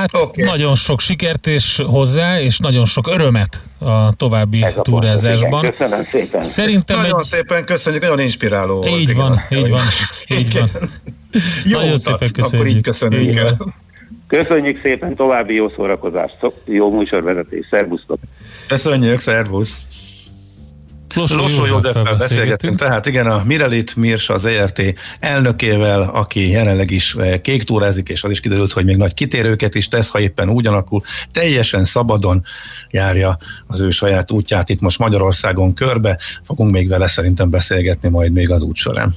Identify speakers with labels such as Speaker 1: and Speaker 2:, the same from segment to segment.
Speaker 1: Hát okay. nagyon sok sikert és hozzá, és nagyon sok örömet a további a túrázásban.
Speaker 2: Pont, Köszönöm szépen.
Speaker 3: Szerintem nagyon egy... szépen köszönjük, nagyon inspiráló
Speaker 1: így volt. Van, igen, így van, így van.
Speaker 3: Jó nagyon utat, szépen köszönjük. Akkor így köszönjük el.
Speaker 2: Köszönjük szépen, további jó szórakozást, jó műsorvezetés, szervusztok!
Speaker 3: Köszönjük, szervusz! Losó Józseffel beszélgettünk, tehát igen, a Mirelit Mirs az ERT elnökével, aki jelenleg is eh, kék túrázik, és az is kiderült, hogy még nagy kitérőket is tesz, ha éppen úgy alakul, teljesen szabadon járja az ő saját útját itt most Magyarországon körbe, fogunk még vele szerintem beszélgetni majd még az út során.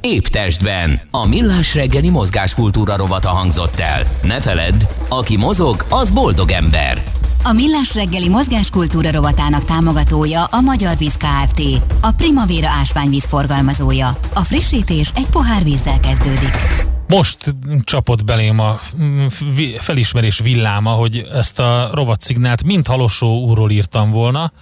Speaker 4: Épp testben. A millás reggeli mozgáskultúra rovata hangzott el. Ne feledd, aki mozog, az boldog ember.
Speaker 5: A Millás reggeli mozgáskultúra rovatának támogatója a Magyar Víz Kft. A Primavera ásványvíz forgalmazója. A frissítés egy pohár vízzel kezdődik.
Speaker 1: Most csapott belém a felismerés villáma, hogy ezt a rovatszignát mind Halosó úrról írtam volna,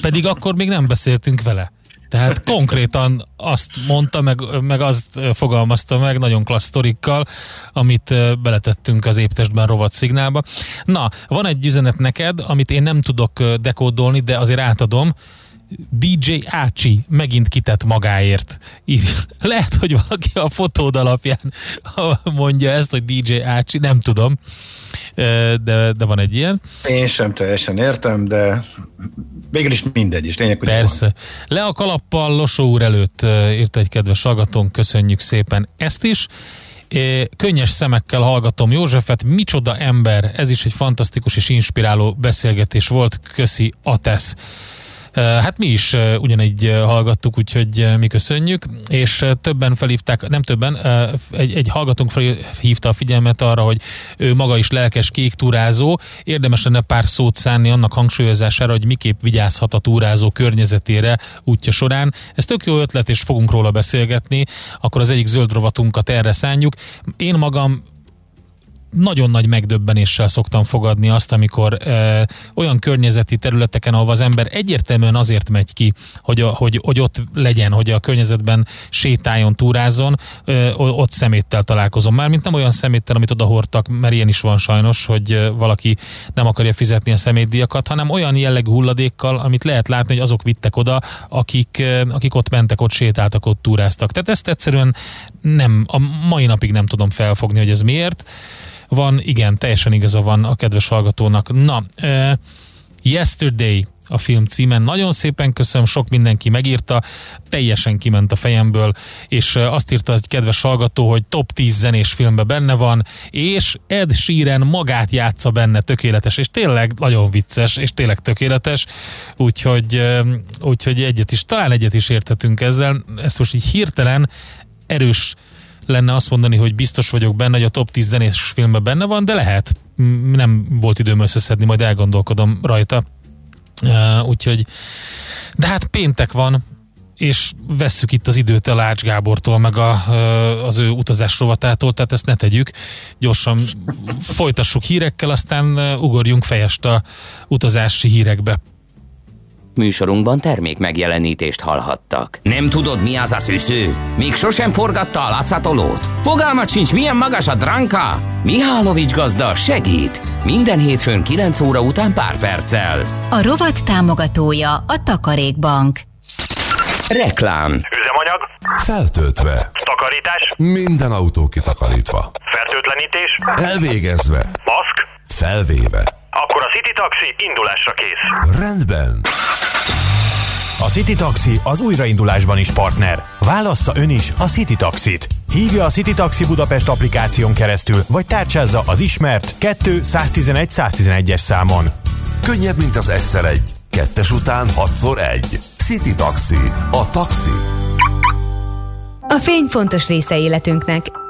Speaker 1: pedig akkor még nem beszéltünk vele. Tehát konkrétan azt mondta, meg, meg azt fogalmazta meg nagyon klassz sztorikkal, amit beletettünk az éptestben rovat szignálba. Na, van egy üzenet neked, amit én nem tudok dekódolni, de azért átadom. DJ Ácsi megint kitett magáért. Lehet, hogy valaki a fotód alapján mondja ezt, hogy DJ Ácsi, nem tudom, de, de van egy ilyen.
Speaker 3: Én sem teljesen értem, de végül is mindegy is. Lényeg, hogy
Speaker 1: Persze. Van. Le a kalappal Losó úr előtt írt egy kedves hallgatónk, köszönjük szépen ezt is. Könnyes szemekkel hallgatom Józsefet, micsoda ember, ez is egy fantasztikus és inspiráló beszélgetés volt, köszi Atesz. Hát mi is ugyanígy hallgattuk, úgyhogy mi köszönjük, és többen felhívták, nem többen, egy, egy hallgatónk felhívta a figyelmet arra, hogy ő maga is lelkes kék túrázó, érdemes lenne pár szót szánni annak hangsúlyozására, hogy miképp vigyázhat a túrázó környezetére útja során. Ez tök jó ötlet, és fogunk róla beszélgetni, akkor az egyik zöld rovatunkat erre szánjuk. Én magam nagyon nagy megdöbbenéssel szoktam fogadni azt, amikor e, olyan környezeti területeken, ahol az ember egyértelműen azért megy ki, hogy, a, hogy, hogy ott legyen, hogy a környezetben sétáljon, túrázon, e, ott szeméttel találkozom. Mármint nem olyan szeméttel, amit oda hordtak, mert ilyen is van sajnos, hogy valaki nem akarja fizetni a szemétdiakat, hanem olyan jellegű hulladékkal, amit lehet látni, hogy azok vittek oda, akik, akik ott mentek, ott sétáltak, ott túráztak. Tehát ezt egyszerűen nem, a mai napig nem tudom felfogni, hogy ez miért van, igen, teljesen igaza van a kedves hallgatónak. Na, uh, Yesterday a film címen. Nagyon szépen köszönöm, sok mindenki megírta, teljesen kiment a fejemből, és azt írta az kedves hallgató, hogy top 10 zenés filmbe benne van, és Ed Sheeran magát játsza benne, tökéletes, és tényleg nagyon vicces, és tényleg tökéletes, úgyhogy, úgyhogy egyet is, talán egyet is érthetünk ezzel, ezt most így hirtelen erős lenne azt mondani, hogy biztos vagyok benne, hogy a top 10 zenés filmben benne van, de lehet. Nem volt időm összeszedni, majd elgondolkodom rajta. Uh, úgyhogy, de hát péntek van, és vesszük itt az időt a Lács Gábortól, meg a, az ő utazás rovatától, tehát ezt ne tegyük. Gyorsan folytassuk hírekkel, aztán ugorjunk fejest a utazási hírekbe.
Speaker 4: Műsorunkban termék megjelenítést hallhattak. Nem tudod, mi az a szűző? Még sosem forgatta a látszatolót? Fogalmat sincs, milyen magas a dránka? Mihálovics gazda segít! Minden hétfőn 9 óra után pár perccel.
Speaker 5: A rovat támogatója a Takarékbank.
Speaker 4: Reklám.
Speaker 6: Üzemanyag.
Speaker 7: Feltöltve.
Speaker 6: Takarítás.
Speaker 7: Minden autó kitakarítva.
Speaker 6: Fertőtlenítés.
Speaker 7: Elvégezve.
Speaker 6: Maszk.
Speaker 7: Felvéve.
Speaker 6: Akkor a City Taxi indulásra kész.
Speaker 7: Rendben.
Speaker 8: A City Taxi az újraindulásban is partner. Válassza ön is a City Taxit. Hívja a City Taxi Budapest applikáción keresztül, vagy tárcsázza az ismert 2 111 111-es számon.
Speaker 7: Könnyebb, mint az egyszer egy. Kettes után hatszor egy. City Taxi. A taxi.
Speaker 5: A fény fontos része életünknek,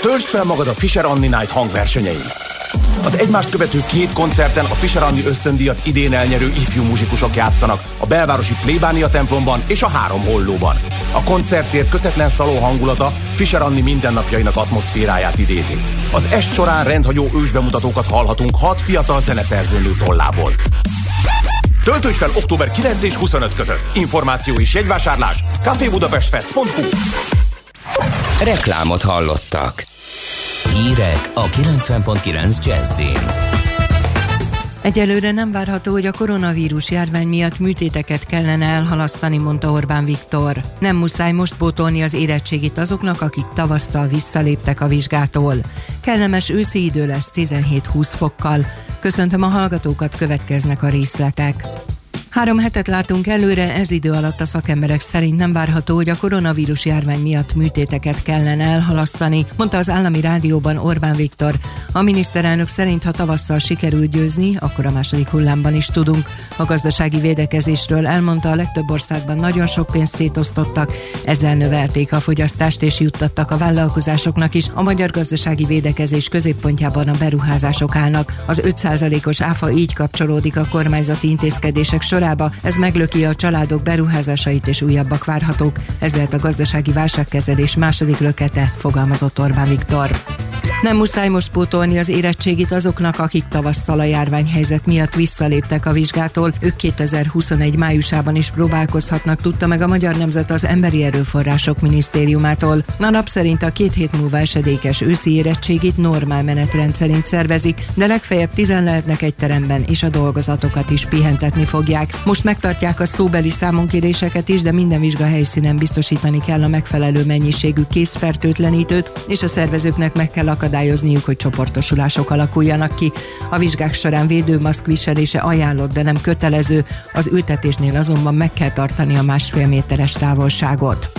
Speaker 9: Töltsd fel magad a Fisher Anni Night hangversenyein. Az egymást követő két koncerten a Fischer Anni ösztöndíjat idén elnyerő ifjú muzsikusok játszanak a belvárosi Plébánia templomban és a Három Hollóban. A koncertért kötetlen szaló hangulata Fischer Anni mindennapjainak atmoszféráját idézi. Az est során rendhagyó ősbemutatókat hallhatunk hat fiatal zeneszerzőnő tollából. Töltődj fel október 9 és 25 között. Információ és jegyvásárlás cafébudapestfest.hu
Speaker 4: Reklámot hallottak. Hírek a 90.9 Jazzin.
Speaker 10: Egyelőre nem várható, hogy a koronavírus járvány miatt műtéteket kellene elhalasztani, mondta Orbán Viktor. Nem muszáj most pótolni az érettségit azoknak, akik tavasszal visszaléptek a vizsgától. Kellemes őszi idő lesz 17-20 fokkal. Köszöntöm a hallgatókat, következnek a részletek. Három hetet látunk előre, ez idő alatt a szakemberek szerint nem várható, hogy a koronavírus járvány miatt műtéteket kellene elhalasztani, mondta az állami rádióban Orbán Viktor. A miniszterelnök szerint, ha tavasszal sikerül győzni, akkor a második hullámban is tudunk. A gazdasági védekezésről elmondta, a legtöbb országban nagyon sok pénzt szétosztottak, ezzel növelték a fogyasztást és juttattak a vállalkozásoknak is. A magyar gazdasági védekezés középpontjában a beruházások állnak. Az 5%-os áfa így kapcsolódik a kormányzati intézkedések során sorába, ez meglöki a családok beruházásait és újabbak várhatók. Ez lehet a gazdasági válságkezelés második lökete, fogalmazott Orbán Viktor. Nem muszáj most pótolni az érettségit azoknak, akik tavasszal a járványhelyzet miatt visszaléptek a vizsgától. Ők 2021 májusában is próbálkozhatnak, tudta meg a Magyar Nemzet az Emberi Erőforrások Minisztériumától. A nap szerint a két hét múlva esedékes őszi érettségit normál menetrend szerint szervezik, de legfeljebb tizen lehetnek egy teremben, és a dolgozatokat is pihentetni fogják. Most megtartják a szóbeli számonkéréseket is, de minden vizsga helyszínen biztosítani kell a megfelelő mennyiségű készfertőtlenítőt, és a szervezőknek meg kell akadályozniuk, hogy csoportosulások alakuljanak ki. A vizsgák során védőmaszk viselése ajánlott, de nem kötelező, az ültetésnél azonban meg kell tartani a másfél méteres távolságot.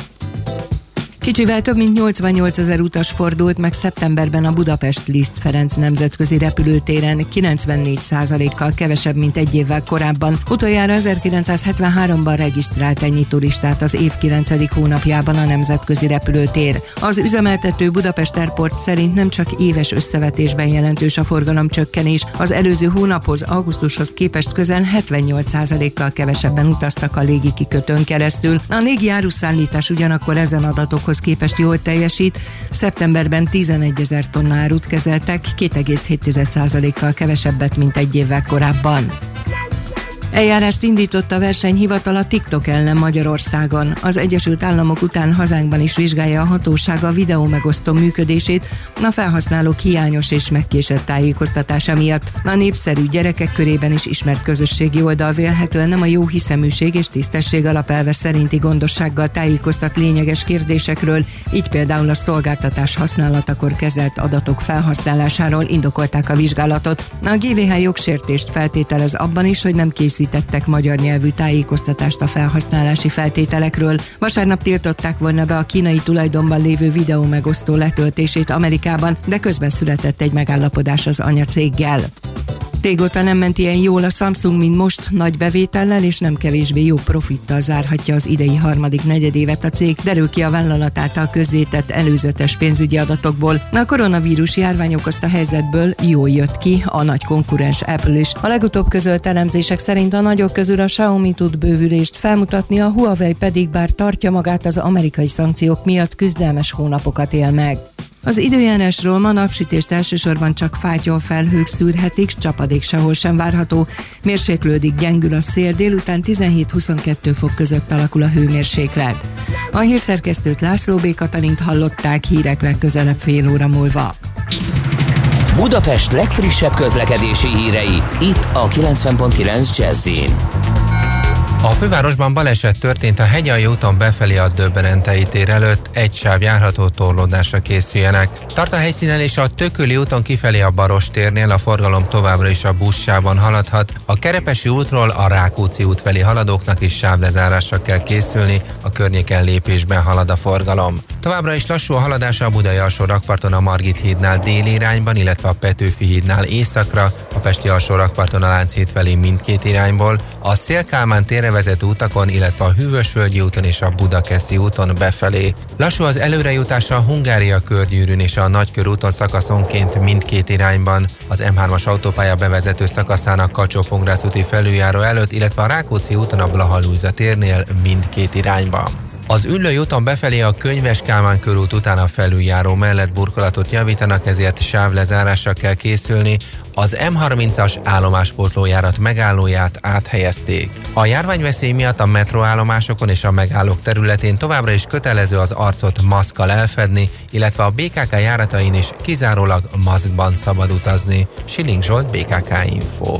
Speaker 10: Kicsivel több mint 88 ezer utas fordult meg szeptemberben a Budapest Liszt Ferenc nemzetközi repülőtéren, 94% kal kevesebb, mint egy évvel korábban. Utoljára 1973-ban regisztrált ennyi turistát az év 9. hónapjában a nemzetközi repülőtér. Az üzemeltető Budapest Airport szerint nem csak éves összevetésben jelentős a forgalom csökkenés, az előző hónaphoz, augusztushoz képest közel 78% kal kevesebben utaztak a légi kikötőn keresztül. A légi áruszállítás ugyanakkor ezen adatokhoz átlaghoz képest jól teljesít. Szeptemberben 11 ezer tonna árut kezeltek, 2,7%-kal kevesebbet, mint egy évvel korábban. Eljárást indított a versenyhivatal a TikTok ellen Magyarországon. Az Egyesült Államok után hazánkban is vizsgálja a hatóság a videó megosztó működését a felhasználók hiányos és megkésett tájékoztatása miatt. A népszerű gyerekek körében is ismert közösségi oldal vélhetően nem a jó hiszeműség és tisztesség alapelve szerinti gondossággal tájékoztat lényeges kérdésekről, így például a szolgáltatás használatakor kezelt adatok felhasználásáról indokolták a vizsgálatot. A GVH jogsértést feltételez abban is, hogy nem készít készítettek magyar nyelvű tájékoztatást a felhasználási feltételekről. Vasárnap tiltották volna be a kínai tulajdonban lévő videó megosztó letöltését Amerikában, de közben született egy megállapodás az anyacéggel. Régóta nem ment ilyen jól a Samsung, mint most, nagy bevétellel és nem kevésbé jó profittal zárhatja az idei harmadik negyedévet a cég, derül ki a vállalat által közzétett előzetes pénzügyi adatokból. A koronavírus járvány okozta helyzetből jól jött ki a nagy konkurens Apple is. A legutóbb közölt elemzések szerint a nagyok közül a Xiaomi tud bővülést felmutatni, a Huawei pedig bár tartja magát az amerikai szankciók miatt küzdelmes hónapokat él meg. Az időjárásról ma napsütést elsősorban csak fátyol felhők szűrhetik, csapadék sehol sem várható. Mérséklődik, gyengül a szél, délután 17-22 fok között alakul a hőmérséklet. A hírszerkesztőt László B. Katalint hallották hírek legközelebb fél óra múlva.
Speaker 4: Budapest legfrissebb közlekedési hírei, itt a 90.9 jazz
Speaker 11: a fővárosban baleset történt a Hegyalja úton befelé a Döbbenentei tér előtt, egy sáv járható torlódásra készüljenek. Tart a helyszínen és a Tököli úton kifelé a Baros térnél a forgalom továbbra is a buszsában haladhat. A Kerepesi útról a Rákóczi út felé haladóknak is sávlezárásra kell készülni, a környéken lépésben halad a forgalom. Továbbra is lassú a haladás a Budai alsó rakparton a Margit hídnál déli irányban, illetve a Petőfi hídnál északra, a Pesti alsó rakparton a Lánchíd felé mindkét irányból, a Szélkálmán téren vezető utakon, illetve a Hűvösvölgyi úton és a Budakeszi úton befelé. Lassú az előrejutása a Hungária körgyűrűn és a Nagykörúton szakaszonként mindkét irányban. Az M3-as autópálya bevezető szakaszának kacsó úti felüljáró előtt, illetve a Rákóczi úton a Blaha térnél mindkét irányban. Az Üllői úton befelé a Könyves Kálmán körút után a felüljáró mellett burkolatot javítanak, ezért sávlezárásra kell készülni. Az M30-as állomáspótlójárat megállóját áthelyezték. A járványveszély miatt a metroállomásokon és a megállók területén továbbra is kötelező az arcot maszkkal elfedni, illetve a BKK járatain is kizárólag maszkban szabad utazni. Siling Zsolt, BKK Info.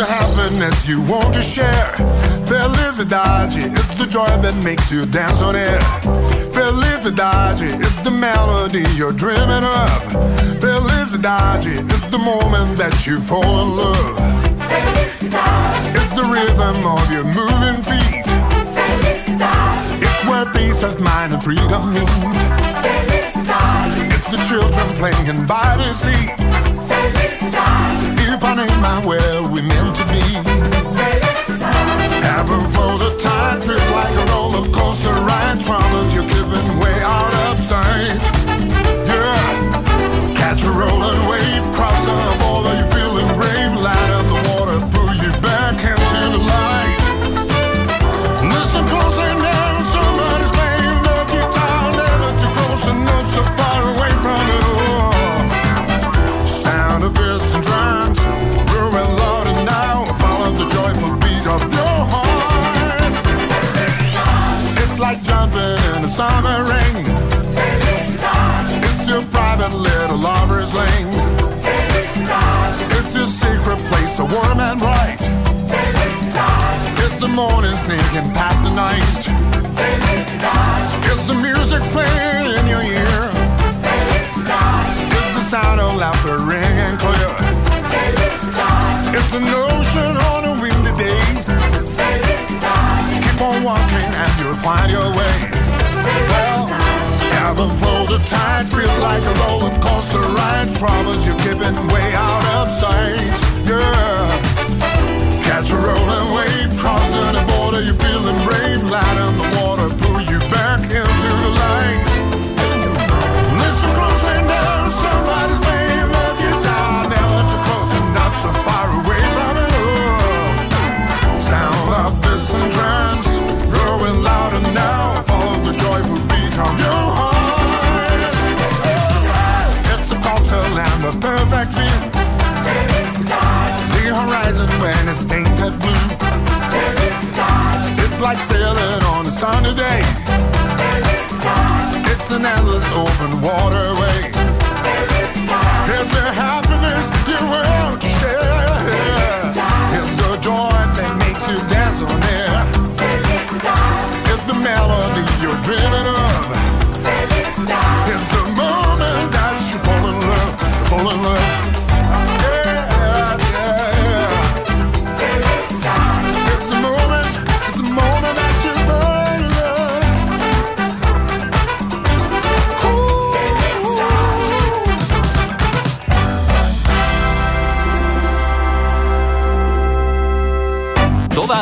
Speaker 12: The happiness you want to share. Felicidade, it's the joy that makes you dance on air. Felicidade, it's the melody you're dreaming of. Felicidade, it's the moment that you fall in love. Felicidade, it's the rhythm of your moving feet. Where peace of mind and freedom meet. Felicidade, it's the children playing by the sea. Felicidade, Ipanema where we meant to be. Felicidade. Heaven for the tide feels like a roller coaster ride. Troubles you're giving way out of sight. Yeah, catch a rolling wave, cross the summer rain. It's your private little lover's lane. It's your secret place, so warm and bright. It's the morning sneaking past the night. It's the music playing in your ear. It's the sound of laughter ringing clear. It's an ocean on a windy day Keep on walking and you'll find your way. Well, ebb the tide feels like a roller coaster ride. You're keeping way out of sight. Yeah. Catch a rolling wave, crossing the border, you're feeling brave. Light the water, pull you back into the light. Listen closely now, somebody's playing the guitar. Never too close and not so far away from it. Oh, sound of distant drums joyful beat of your heart. It's a cocktail and a perfect view. The horizon when it's painted blue. It's like sailing on a sunny day. It's an endless open waterway. It's the happiness you want to share. It's the joy that makes you dance on air. It's the melody you're dreaming of. It's the moment that you fall in love, fall in love.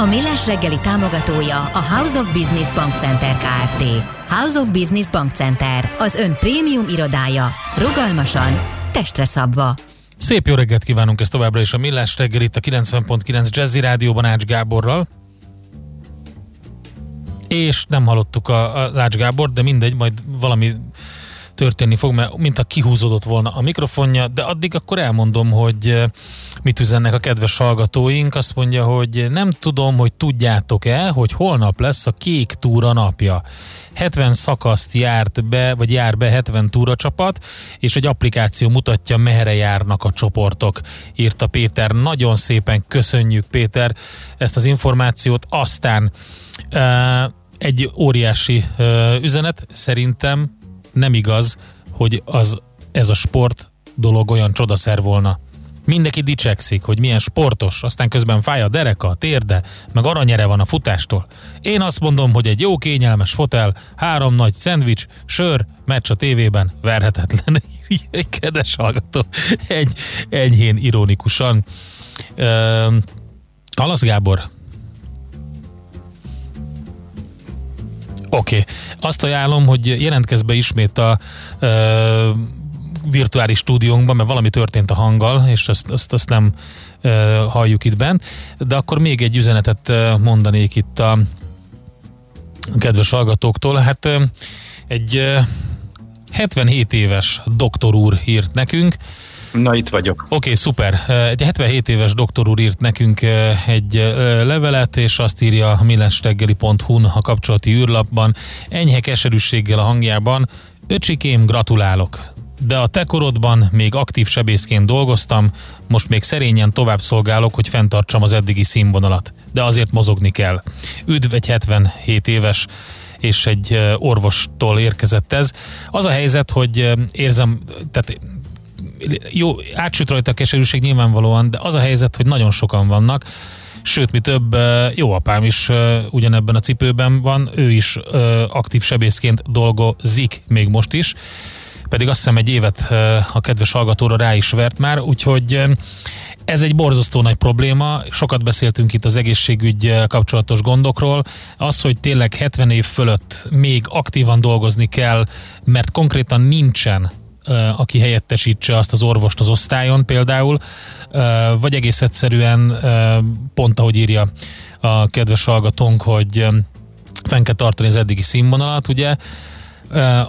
Speaker 13: A Millás reggeli támogatója a House of Business Bank Center Kft. House of Business Bank Center, az ön prémium irodája. Rugalmasan, testre szabva.
Speaker 1: Szép jó reggelt kívánunk ezt továbbra is a Millás reggel itt a 90.9 Jazzy Rádióban Ács Gáborral. És nem hallottuk a, a Ács Gábor, de mindegy, majd valami történni fog, mert mintha kihúzódott volna a mikrofonja, de addig akkor elmondom, hogy mit üzennek a kedves hallgatóink. Azt mondja, hogy nem tudom, hogy tudjátok-e, hogy holnap lesz a Kék Túra napja. 70 szakaszt járt be, vagy jár be 70 túracsapat, és egy applikáció mutatja, merre járnak a csoportok, írta Péter. Nagyon szépen köszönjük, Péter, ezt az információt. Aztán egy óriási üzenet, szerintem nem igaz, hogy az, ez a sport dolog olyan csodaszer volna. Mindenki dicsekszik, hogy milyen sportos, aztán közben fáj a dereka, a térde, meg aranyere van a futástól. Én azt mondom, hogy egy jó kényelmes fotel, három nagy szendvics, sör, meccs a tévében, verhetetlen. egy kedves hallgató, egy enyhén ironikusan. Uh, Alasz Gábor, Oké. Okay. Azt ajánlom, hogy jelentkezz be ismét a uh, virtuális stúdiónkban, mert valami történt a hanggal, és azt, azt, azt nem uh, halljuk itt bent. De akkor még egy üzenetet uh, mondanék itt a kedves hallgatóktól. Hát uh, egy uh, 77 éves doktor úr írt nekünk,
Speaker 3: Na, itt vagyok.
Speaker 1: Oké, okay, szuper. Egy 77 éves doktor úr írt nekünk egy levelet, és azt írja a millestegeli.hu-n a kapcsolati űrlapban, enyhe keserűséggel a hangjában, öcsikém, gratulálok. De a te korodban még aktív sebészként dolgoztam, most még szerényen tovább szolgálok, hogy fenntartsam az eddigi színvonalat. De azért mozogni kell. Üdv egy 77 éves és egy orvostól érkezett ez. Az a helyzet, hogy érzem, tehát jó, átsüt rajta a keserűség nyilvánvalóan, de az a helyzet, hogy nagyon sokan vannak, sőt, mi több, jó apám is ugyanebben a cipőben van, ő is aktív sebészként dolgozik még most is, pedig azt hiszem egy évet a kedves hallgatóra rá is vert már, úgyhogy ez egy borzasztó nagy probléma, sokat beszéltünk itt az egészségügy kapcsolatos gondokról. Az, hogy tényleg 70 év fölött még aktívan dolgozni kell, mert konkrétan nincsen aki helyettesítse azt az orvost az osztályon például, vagy egész egyszerűen pont ahogy írja a kedves hallgatónk, hogy fenn kell tartani az eddigi színvonalat, ugye,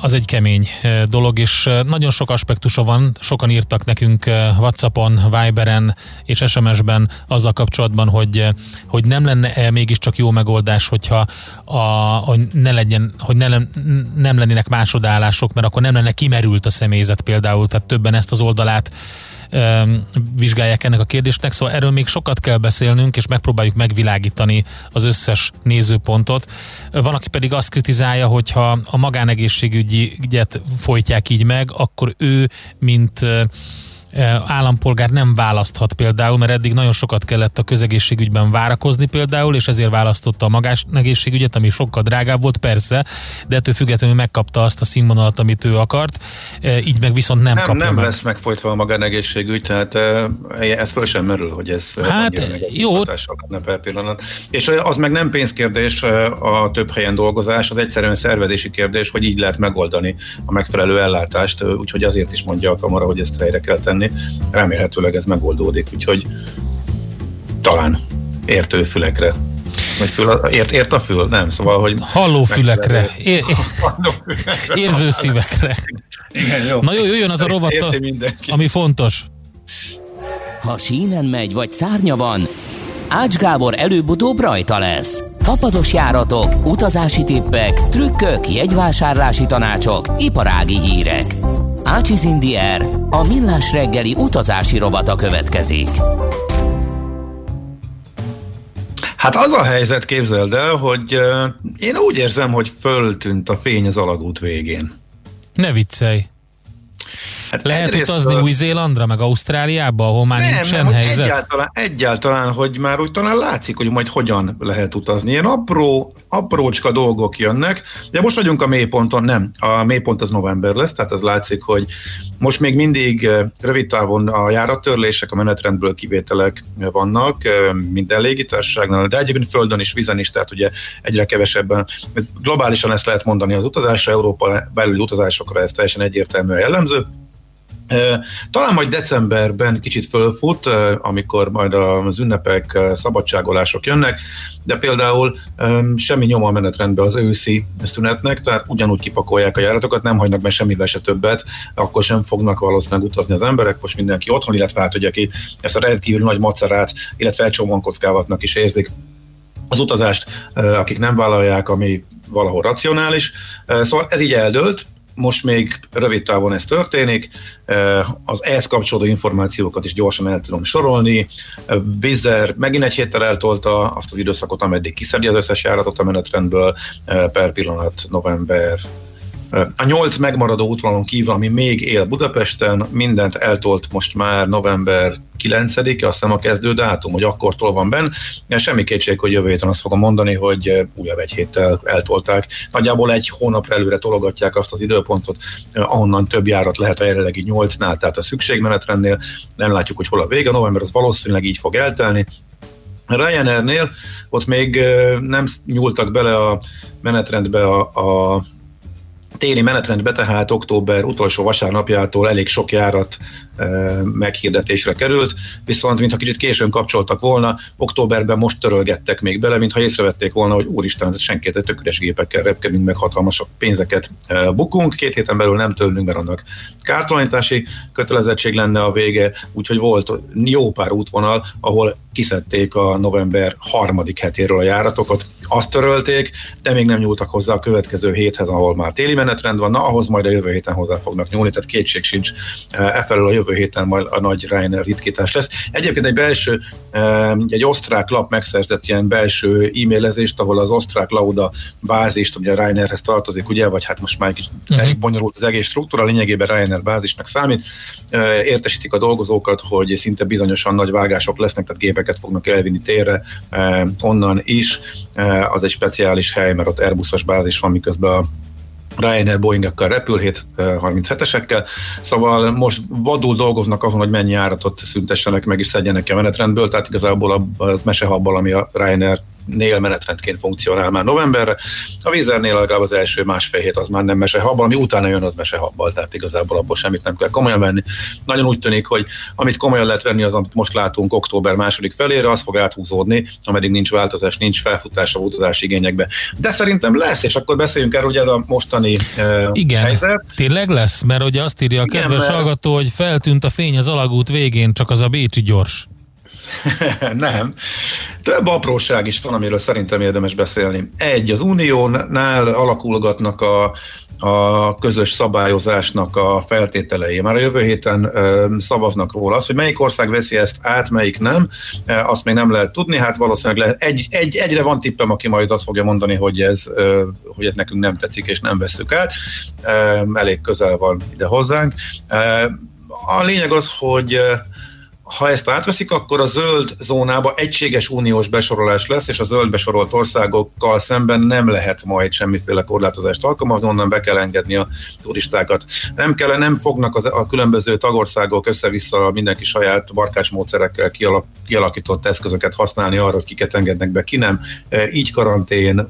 Speaker 1: az egy kemény dolog, és nagyon sok aspektusa van, sokan írtak nekünk Whatsappon, Viberen és SMS-ben azzal kapcsolatban, hogy, hogy nem lenne -e mégiscsak jó megoldás, hogyha a, hogy ne legyen, hogy ne, nem lennének másodállások, mert akkor nem lenne kimerült a személyzet például, tehát többen ezt az oldalát vizsgálják ennek a kérdésnek, szóval erről még sokat kell beszélnünk, és megpróbáljuk megvilágítani az összes nézőpontot. Van, aki pedig azt kritizálja, hogyha a magánegészségügyet folytják így meg, akkor ő, mint állampolgár nem választhat például, mert eddig nagyon sokat kellett a közegészségügyben várakozni például, és ezért választotta a magánegészségügyet, ami sokkal drágább volt, persze, de ettől függetlenül megkapta azt a színvonalat, amit ő akart, így meg viszont nem,
Speaker 3: nem
Speaker 1: kapja
Speaker 3: Nem
Speaker 1: meg.
Speaker 3: lesz megfolytva a magánegészségügy, tehát ez föl sem merül, hogy ez
Speaker 1: hát, jó.
Speaker 3: per pillanat. És az meg nem pénzkérdés a több helyen dolgozás, az egyszerűen szervezési kérdés, hogy így lehet megoldani a megfelelő ellátást, úgyhogy azért is mondja a kamara, hogy ezt helyre kell tenni tenni. Remélhetőleg ez megoldódik, úgyhogy talán értő fülekre vagy fül, ért, ért a fül? Nem, szóval, hogy...
Speaker 1: Halló fülekre, ér, érző szívekre.
Speaker 3: Igen, jó.
Speaker 1: Na jó, jöjjön az a rovat, ami fontos.
Speaker 4: Ha sínen megy, vagy szárnya van, Ács Gábor előbb-utóbb rajta lesz. Fapados járatok, utazási tippek, trükkök, jegyvásárlási tanácsok, iparági hírek. Ácsiz Indier, a millás reggeli utazási rovata következik.
Speaker 3: Hát az a helyzet, képzeld el, hogy én úgy érzem, hogy föltűnt a fény az alagút végén.
Speaker 1: Ne viccelj! Hát Lehet utazni a... Új-Zélandra, meg Ausztráliába, ahol már nem, nincsen nem, helyzet?
Speaker 3: Egyáltalán, egyáltalán, hogy már úgy talán látszik, hogy majd hogyan lehet utazni. Ilyen apró, aprócska dolgok jönnek. De most vagyunk a mélyponton, nem. A mélypont az november lesz, tehát az látszik, hogy most még mindig rövid távon a járattörlések, a menetrendből kivételek vannak minden légitársaságnál, de egyébként földön is, vízen is, tehát ugye egyre kevesebben. Globálisan ezt lehet mondani az utazásra, Európa belüli utazásokra ez teljesen egyértelműen jellemző Talán majd decemberben kicsit fölfut, amikor majd az ünnepek, szabadságolások jönnek, de például semmi nyoma a menetrendbe az őszi szünetnek, tehát ugyanúgy kipakolják a járatokat, nem hagynak be semmivel se többet, akkor sem fognak valószínűleg utazni az emberek, most mindenki otthon, illetve hát, hogy aki ezt a rendkívül nagy macerát, illetve elcsomagkockávatnak is érzik az utazást, akik nem vállalják, ami valahol racionális. Szóval ez így eldőlt, most még rövid távon ez történik, az ehhez kapcsolódó információkat is gyorsan el tudom sorolni. Vizer megint egy héttel eltolta azt az időszakot, ameddig kiszedi az összes járatot a menetrendből, per pillanat november a nyolc megmaradó útvonalon kívül, ami még él Budapesten, mindent eltolt most már november 9-e, azt hiszem a kezdő dátum, hogy akkortól van benne. Semmi kétség, hogy jövő héten azt fogom mondani, hogy újabb egy héttel eltolták. Nagyjából egy hónap előre tologatják azt az időpontot, ahonnan több járat lehet a jelenlegi 8-nál, tehát a szükségmenetrendnél. Nem látjuk, hogy hol a vége, november az valószínűleg így fog eltelni. Ryanairnél ott még nem nyúltak bele a menetrendbe a, a téli menetrendbe, tehát október utolsó vasárnapjától elég sok járat meghirdetésre került, viszont mintha kicsit későn kapcsoltak volna, októberben most törölgettek még bele, mintha észrevették volna, hogy úristen, ez senkit egy tökéletes gépekkel repkedünk, meg hatalmas pénzeket bukunk, két héten belül nem tőlünk, mert annak kártalanítási kötelezettség lenne a vége, úgyhogy volt jó pár útvonal, ahol kiszedték a november harmadik hetéről a járatokat, azt törölték, de még nem nyúltak hozzá a következő héthez, ahol már téli menetrend van, na ahhoz majd a jövő héten hozzá fognak nyúlni, tehát kétség sincs, e felől a jövő héten majd a nagy Reiner ritkítás lesz. Egyébként egy belső, egy osztrák lap megszerzett ilyen belső e-mailezést, ahol az osztrák Lauda bázist, ugye a Reinerhez tartozik, ugye, vagy hát most már egy kicsit uh-huh. bonyolult az egész struktúra, lényegében Reiner bázisnak számít, értesítik a dolgozókat, hogy szinte bizonyosan nagy vágások lesznek, tehát gépeket fognak elvinni térre, onnan is, az egy speciális hely, mert ott Airbusos bázis van, miközben a Ryanair Boeing-ekkel repül, 737-esekkel, szóval most vadul dolgoznak azon, hogy mennyi áratot szüntessenek meg és szedjenek a menetrendből, tehát igazából a, mesehabból, ami a Ryanair nél menetrendként funkcionál már novemberre. A vízernél legalább az első másfél hét az már nem mesehabbal, ami utána jön az mesehabbal, tehát igazából abból semmit nem kell komolyan venni. Nagyon úgy tűnik, hogy amit komolyan lehet venni, az, amit most látunk október második felére, az fog áthúzódni, ameddig nincs változás, nincs felfutás a utazási igényekbe. De szerintem lesz, és akkor beszéljünk erről, hogy ez a mostani uh,
Speaker 1: Igen,
Speaker 3: helyzet.
Speaker 1: tényleg lesz, mert ugye azt írja a kedves Igen, hallgató, hogy feltűnt a fény az alagút végén, csak az a Bécsi gyors.
Speaker 3: nem. Több apróság is van, amiről szerintem érdemes beszélni. Egy, az uniónál alakulgatnak a, a közös szabályozásnak a feltételei. Már a jövő héten szavaznak róla. Az, hogy melyik ország veszi ezt át, melyik nem, azt még nem lehet tudni. Hát valószínűleg lehet. Egy, egy, egyre van tippem, aki majd azt fogja mondani, hogy ez, hogy ez nekünk nem tetszik, és nem veszük át. Elég közel van ide hozzánk. A lényeg az, hogy ha ezt átveszik, akkor a zöld zónába egységes uniós besorolás lesz, és a zöld besorolt országokkal szemben nem lehet majd semmiféle korlátozást alkalmazni, onnan be kell engedni a turistákat. Nem kell, nem fognak az, a különböző tagországok össze-vissza mindenki saját barkács módszerekkel kialak, kialakított eszközöket használni arra, hogy kiket engednek be, ki nem. E, így karantén,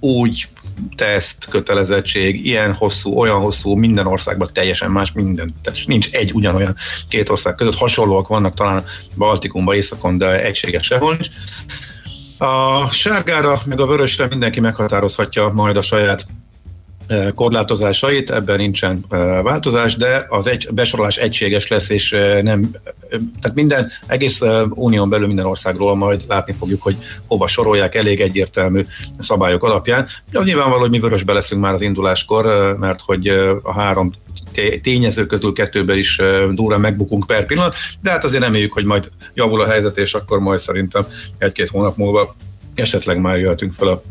Speaker 3: úgy teszt, kötelezettség, ilyen hosszú, olyan hosszú, minden országban teljesen más, minden. Tehát nincs egy ugyanolyan két ország között. Hasonlóak vannak talán Baltikumban, Északon, de egységes sehol nincs. A sárgára, meg a vörösre mindenki meghatározhatja majd a saját korlátozásait, ebben nincsen változás, de az egy, besorolás egységes lesz, és nem, tehát minden, egész unión belül minden országról majd látni fogjuk, hogy hova sorolják elég egyértelmű szabályok alapján. De nyilvánvaló, hogy mi vörösbe leszünk már az induláskor, mert hogy a három tényező közül kettőben is durán megbukunk per pillanat, de hát azért reméljük, hogy majd javul a helyzet, és akkor majd szerintem egy-két hónap múlva esetleg már jöhetünk fel a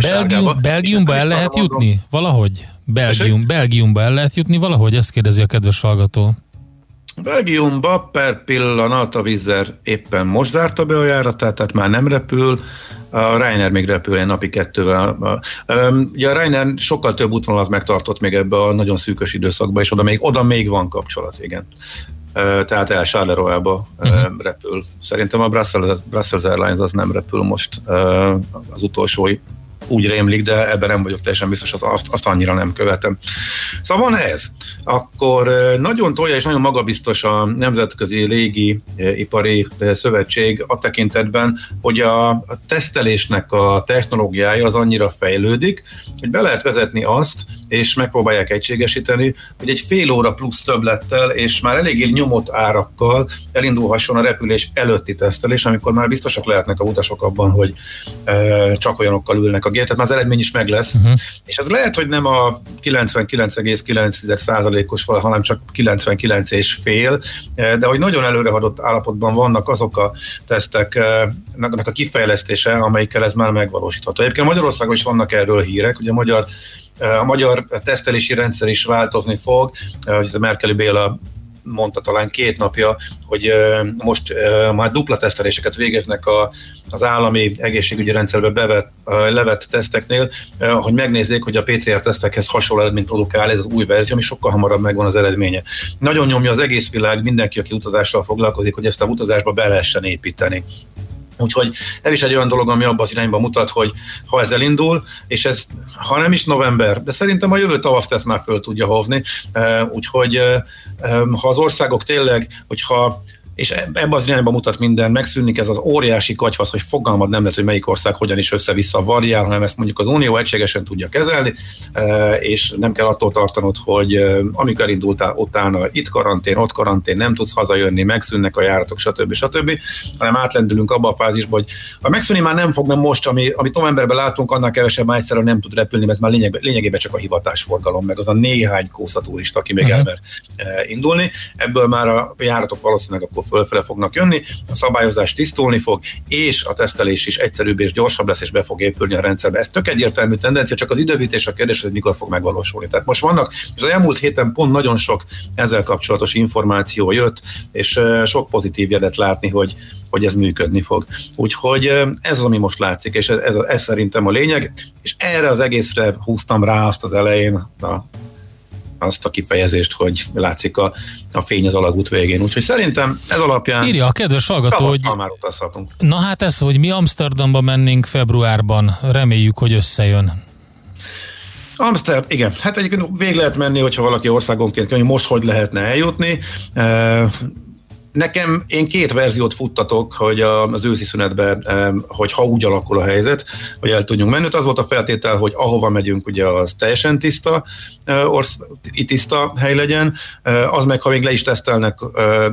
Speaker 1: Belgium, Belgiumba el lehet jutni? Valahogy? Belgium, Belgiumba el lehet jutni valahogy? Ezt kérdezi a kedves hallgató.
Speaker 3: Belgiumba per pillanat a Vizer éppen most zárta be a járatát, tehát már nem repül. A Reiner még repül egy napi kettővel. Ugye a Reiner sokkal több útvonalat megtartott még ebbe a nagyon szűkös időszakba, és oda még, oda még van kapcsolat, igen. Tehát el Charleroi-ba uh-huh. repül. Szerintem a Brussels, Brussels Airlines az nem repül most az utolsó úgy rémlik, de ebben nem vagyok teljesen biztos, azt, azt annyira nem követem. Szóval van ez. Akkor nagyon tolja és nagyon magabiztos a Nemzetközi Légi Ipari Szövetség a tekintetben, hogy a tesztelésnek a technológiája az annyira fejlődik, hogy be lehet vezetni azt, és megpróbálják egységesíteni, hogy egy fél óra plusz többlettel, és már eléggé nyomott árakkal elindulhasson a repülés előtti tesztelés, amikor már biztosak lehetnek a utasok abban, hogy e, csak olyanokkal ülnek a gép, tehát már az eredmény is meg lesz. Uh-huh. És ez lehet, hogy nem a 99,9%-os, hanem csak 99 és fél, e, de hogy nagyon előrehadott állapotban vannak azok a tesztek, e, a kifejlesztése, amelyikkel ez már megvalósítható. Egyébként Magyarországon is vannak erről hírek, ugye a magyar a magyar tesztelési rendszer is változni fog, a Merkeli Béla mondta talán két napja, hogy most már dupla teszteléseket végeznek a, az állami egészségügyi rendszerbe bevet, levett teszteknél, hogy megnézzék, hogy a PCR tesztekhez hasonló eredményt produkál ez az új verzió, ami sokkal hamarabb megvan az eredménye. Nagyon nyomja az egész világ, mindenki, aki utazással foglalkozik, hogy ezt a utazásba be lehessen építeni. Úgyhogy ez is egy olyan dolog, ami abban az irányba mutat, hogy ha ez elindul, és ez ha nem is november, de szerintem a jövő tavaszt ezt már föl tudja hovni, úgyhogy ha az országok tényleg, hogyha és ebbe az irányba mutat minden, megszűnik ez az óriási katyvasz, hogy fogalmad nem lehet, hogy melyik ország hogyan is össze-vissza variál, hanem ezt mondjuk az Unió egységesen tudja kezelni, e, és nem kell attól tartanod, hogy e, amikor elindultál utána itt karantén, ott karantén, nem tudsz hazajönni, megszűnnek a járatok, stb. stb., hanem átlendülünk abba a fázisba, hogy ha megszűni már nem fog, mert most, ami, amit novemberben látunk, annál kevesebb már egyszerűen nem tud repülni, mert ez már lényeg, lényegében csak a hivatásforgalom, meg az a néhány kószatúrista, aki még uh-huh. elmer e, indulni. Ebből már a járatok valószínűleg akkor akkor fölfele fognak jönni, a szabályozás tisztulni fog, és a tesztelés is egyszerűbb és gyorsabb lesz, és be fog épülni a rendszerbe. Ez tök egyértelmű tendencia, csak az idővítés a kérdés, hogy mikor fog megvalósulni. Tehát most vannak, és az elmúlt héten pont nagyon sok ezzel kapcsolatos információ jött, és sok pozitív jelet látni, hogy, hogy ez működni fog. Úgyhogy ez az, ami most látszik, és ez, ez, ez szerintem a lényeg, és erre az egészre húztam rá azt az elején a azt a kifejezést, hogy látszik a, a fény az alagút végén. Úgyhogy szerintem ez alapján...
Speaker 1: Írja a kedves hallgató, hogy...
Speaker 3: már utazhatunk.
Speaker 1: Na hát ez, hogy mi Amsterdamba mennénk februárban, reméljük, hogy összejön.
Speaker 3: Amsterdam, igen. Hát egyébként végig lehet menni, hogyha valaki országonként hogy most hogy lehetne eljutni. Nekem, én két verziót futtatok, hogy az őszi szünetben, hogy ha úgy alakul a helyzet, hogy el tudjunk menni. Az volt a feltétel, hogy ahova megyünk, ugye az teljesen tiszta, orsz, tiszta hely legyen, az meg, ha még le is tesztelnek,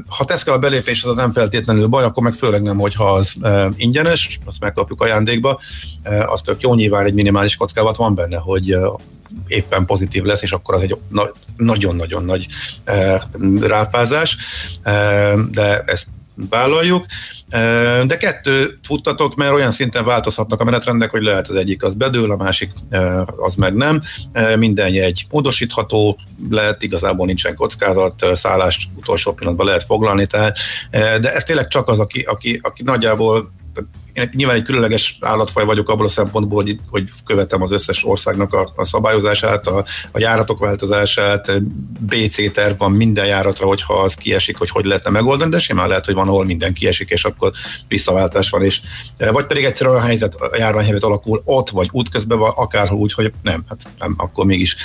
Speaker 3: ha tesz kell a belépés, az nem feltétlenül baj, akkor meg főleg nem, hogyha az ingyenes, azt megkapjuk ajándékba, az tök jó, nyilván egy minimális kockávat van benne, hogy éppen pozitív lesz, és akkor az egy nagyon-nagyon nagy e, ráfázás, e, de ezt vállaljuk. E, de kettő futtatok, mert olyan szinten változhatnak a menetrendek, hogy lehet az egyik az bedől, a másik az meg nem. Minden egy módosítható, lehet, igazából nincsen kockázat, szállást utolsó pillanatban lehet foglalni, tehát, de ez tényleg csak az, aki, aki, aki nagyjából én nyilván egy különleges állatfaj vagyok abból a szempontból, hogy, hogy követem az összes országnak a, a szabályozását, a, a járatok változását, BC terv van minden járatra, hogyha az kiesik, hogy hogy lehetne megoldani, de simán lehet, hogy van, ahol minden kiesik, és akkor visszaváltás van, és vagy pedig egyszerűen a helyzet, a járványhelyzet alakul ott, vagy útközben van, akárhol úgy, hogy nem, hát nem, akkor mégis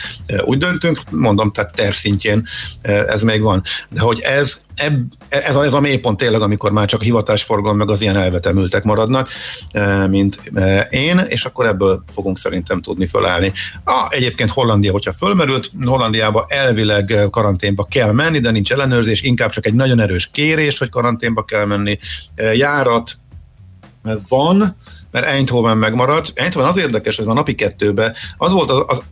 Speaker 3: úgy döntünk, mondom, tehát terv szintjén ez még van. De hogy ez ebb, ez, a, ez a mélypont tényleg, amikor már csak a hivatásforgalom meg az ilyen elvetemültek maradnak, eh, mint én, és akkor ebből fogunk szerintem tudni fölállni. Ah, egyébként Hollandia, hogyha fölmerült, Hollandiába elvileg karanténba kell menni, de nincs ellenőrzés, inkább csak egy nagyon erős kérés, hogy karanténba kell menni. Járat van, mert Eindhoven megmaradt. Eindhoven az érdekes, hogy a napi kettőbe az volt az, az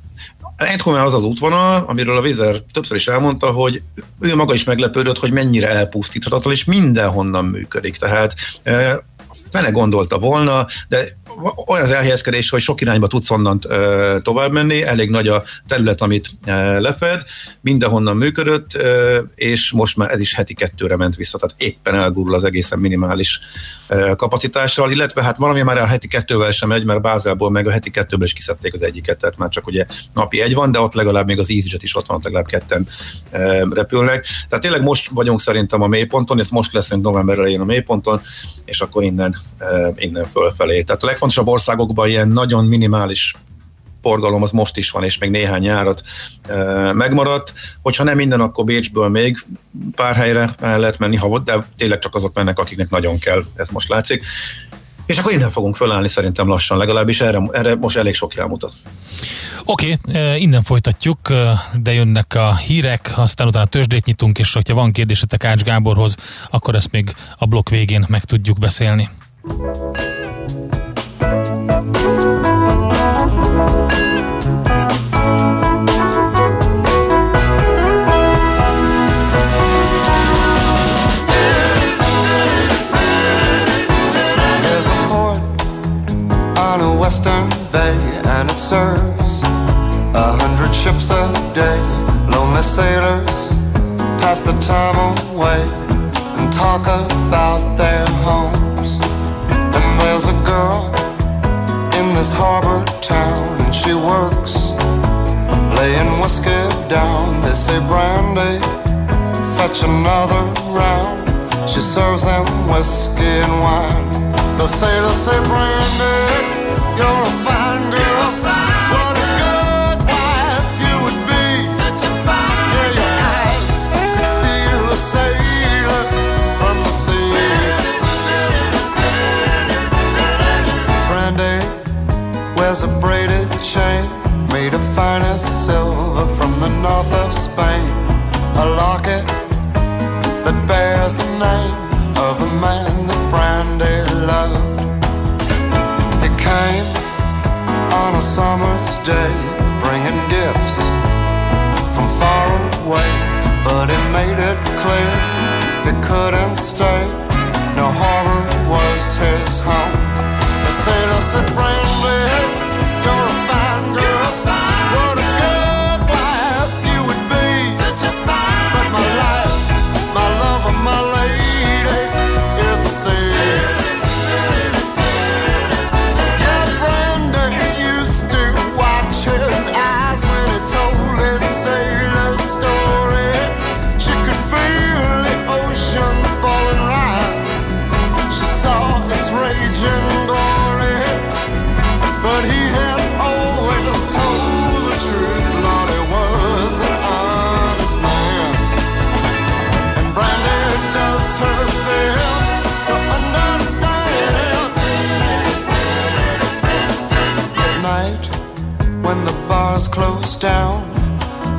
Speaker 3: Eindhoven az az útvonal, amiről a Vizer többször is elmondta, hogy ő maga is meglepődött, hogy mennyire elpusztíthatatlan, és mindenhonnan működik. Tehát fene gondolta volna, de olyan az elhelyezkedés, hogy sok irányba tudsz onnan tovább menni, elég nagy a terület, amit lefed, mindenhonnan működött, és most már ez is heti kettőre ment vissza, tehát éppen elgurul az egészen minimális kapacitással, illetve hát valami már a heti kettővel sem megy, mert Bázelból meg a heti kettőből is kiszedték az egyiket, tehát már csak ugye napi egy van, de ott legalább még az EasyJet is ott van, ott legalább ketten repülnek. Tehát tényleg most vagyunk szerintem a mélyponton, és most leszünk november elején a mélyponton, és akkor innen innen, fölfelé. Tehát a legfontosabb országokban ilyen nagyon minimális forgalom az most is van, és még néhány nyárat e, megmaradt. Hogyha nem minden, akkor Bécsből még pár helyre el lehet menni, ha de tényleg csak azok mennek, akiknek nagyon kell, ez most látszik. És akkor innen fogunk fölállni szerintem lassan, legalábbis erre, erre most elég sok jel mutat.
Speaker 1: Oké, okay, innen folytatjuk, de jönnek a hírek, aztán utána tőzsdét nyitunk, és ha van kérdésetek Ács Gáborhoz, akkor ezt még a blokk végén meg tudjuk beszélni.
Speaker 14: Música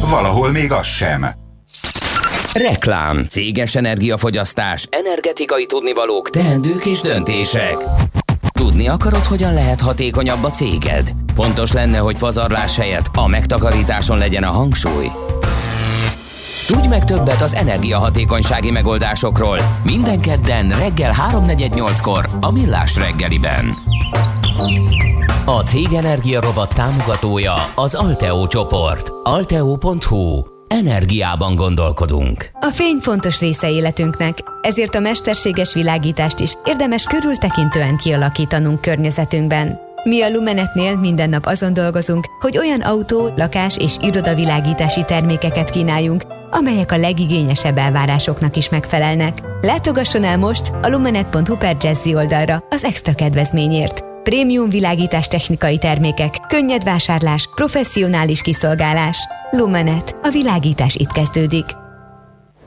Speaker 15: Valahol még az sem.
Speaker 4: Reklám, céges energiafogyasztás, energetikai tudnivalók, teendők és döntések. Tudni akarod, hogyan lehet hatékonyabb a céged? Fontos lenne, hogy pazarlás helyett a megtakarításon legyen a hangsúly. Tudj meg többet az energiahatékonysági megoldásokról minden kedden reggel 3.48-kor a Millás reggeliben. A Cég Energia Robot támogatója az Alteo csoport. Alteo.hu Energiában gondolkodunk.
Speaker 5: A fény fontos része életünknek, ezért a mesterséges világítást is érdemes körültekintően kialakítanunk környezetünkben. Mi a Lumenetnél minden nap azon dolgozunk, hogy olyan autó, lakás és irodavilágítási termékeket kínáljunk, amelyek a legigényesebb elvárásoknak is megfelelnek. Látogasson el most a lumenet.hu per Jazzy oldalra az extra kedvezményért. Prémium világítás technikai termékek, könnyed vásárlás, professzionális kiszolgálás. Lumenet. A világítás itt kezdődik.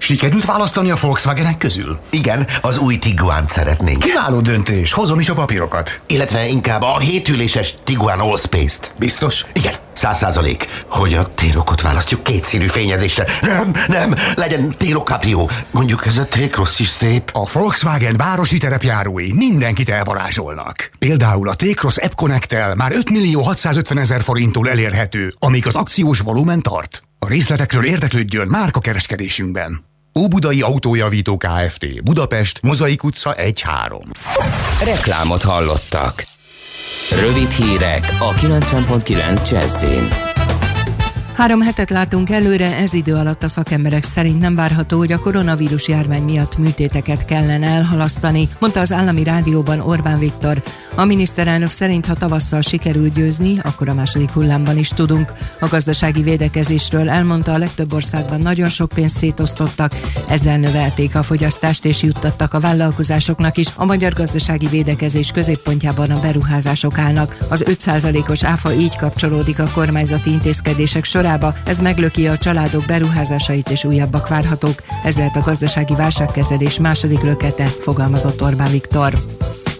Speaker 16: Sikerült választani a Volkswagenek közül?
Speaker 17: Igen, az új Tiguan szeretnénk.
Speaker 16: Kiváló döntés, hozom is a papírokat.
Speaker 17: Illetve inkább a hétüléses Tiguan Allspace-t.
Speaker 16: Biztos?
Speaker 17: Igen, száz százalék. Hogy a télokot választjuk kétszínű fényezésre. Nem, nem, legyen télok Caprio. Mondjuk ez a T-Cross is szép.
Speaker 16: A Volkswagen városi terepjárói mindenkit elvarázsolnak. Például a T-Cross App connect már 5 millió 650 ezer forinttól elérhető, amíg az akciós volumen tart. A részletekről érdeklődjön márka kereskedésünkben. Óbudai Autójavító Kft. Budapest, Mozaik utca 1-3.
Speaker 4: Reklámot hallottak. Rövid hírek a 90.9 Jazzin.
Speaker 10: Három hetet látunk előre, ez idő alatt a szakemberek szerint nem várható, hogy a koronavírus járvány miatt műtéteket kellene elhalasztani, mondta az állami rádióban Orbán Viktor. A miniszterelnök szerint, ha tavasszal sikerül győzni, akkor a második hullámban is tudunk. A gazdasági védekezésről elmondta, a legtöbb országban nagyon sok pénzt szétosztottak, ezzel növelték a fogyasztást és juttattak a vállalkozásoknak is. A magyar gazdasági védekezés középpontjában a beruházások állnak. Az 5%-os áfa így kapcsolódik a kormányzati intézkedések sorába, ez meglöki a családok beruházásait és újabbak várhatók. Ez lehet a gazdasági válságkezelés második lökete, fogalmazott Orbán Viktor.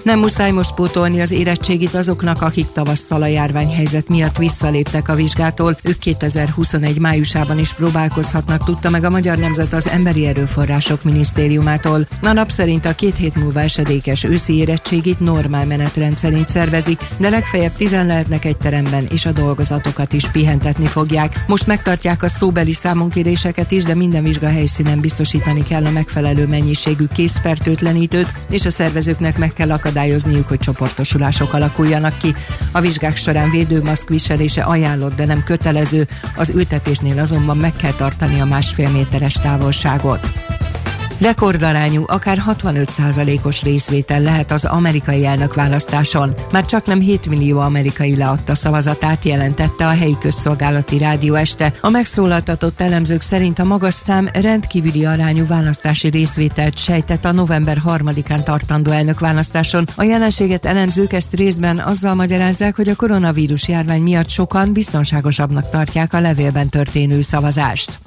Speaker 10: Nem muszáj most pótolni az érettségit azoknak, akik tavasszal a járványhelyzet miatt visszaléptek a vizsgától. Ők 2021 májusában is próbálkozhatnak, tudta meg a Magyar Nemzet az Emberi Erőforrások Minisztériumától. A nap szerint a két hét múlva esedékes őszi érettségit normál menetrend szerint szervezik, de legfeljebb tizen lehetnek egy teremben, és a dolgozatokat is pihentetni fogják. Most megtartják a szóbeli számonkéréseket is, de minden vizsga helyszínen biztosítani kell a megfelelő mennyiségű készfertőtlenítőt, és a szervezőknek meg kell akadályozni akadályozniuk, hogy csoportosulások alakuljanak ki. A vizsgák során védőmaszk viselése ajánlott, de nem kötelező, az ültetésnél azonban meg kell tartani a másfél méteres távolságot. Rekordarányú, akár 65%-os részvétel lehet az amerikai elnökválasztáson. Már csak nem 7 millió amerikai leadta szavazatát, jelentette a helyi közszolgálati rádió este. A megszólaltatott elemzők szerint a magas szám rendkívüli arányú választási részvételt sejtett a november 3-án tartandó elnökválasztáson. A jelenséget elemzők ezt részben azzal magyarázzák, hogy a koronavírus járvány miatt sokan biztonságosabbnak tartják a levélben történő szavazást.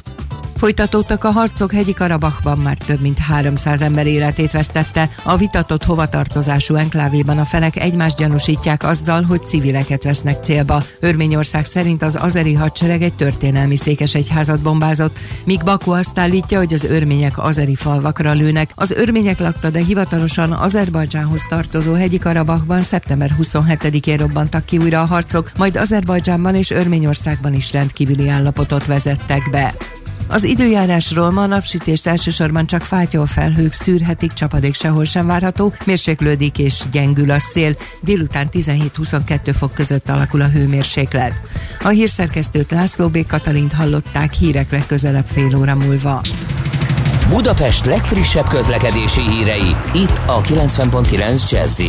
Speaker 10: Folytatódtak a harcok hegyi Karabachban, már több mint 300 ember életét vesztette. A vitatott hovatartozású enklávéban a felek egymást gyanúsítják azzal, hogy civileket vesznek célba. Örményország szerint az azeri hadsereg egy történelmi székes egyházat bombázott, míg Baku azt állítja, hogy az örmények azeri falvakra lőnek. Az örmények lakta, de hivatalosan Azerbajdzsánhoz tartozó hegyi Karabachban szeptember 27-én robbantak ki újra a harcok, majd Azerbajdzsánban és Örményországban is rendkívüli állapotot vezettek be. Az időjárásról ma napsütést elsősorban csak fátyol felhők szűrhetik, csapadék sehol sem várható, mérséklődik és gyengül a szél. Délután 17-22 fok között alakul a hőmérséklet. A hírszerkesztőt László B. Katalint hallották hírek legközelebb fél óra múlva.
Speaker 4: Budapest legfrissebb közlekedési hírei, itt a 90.9 jazz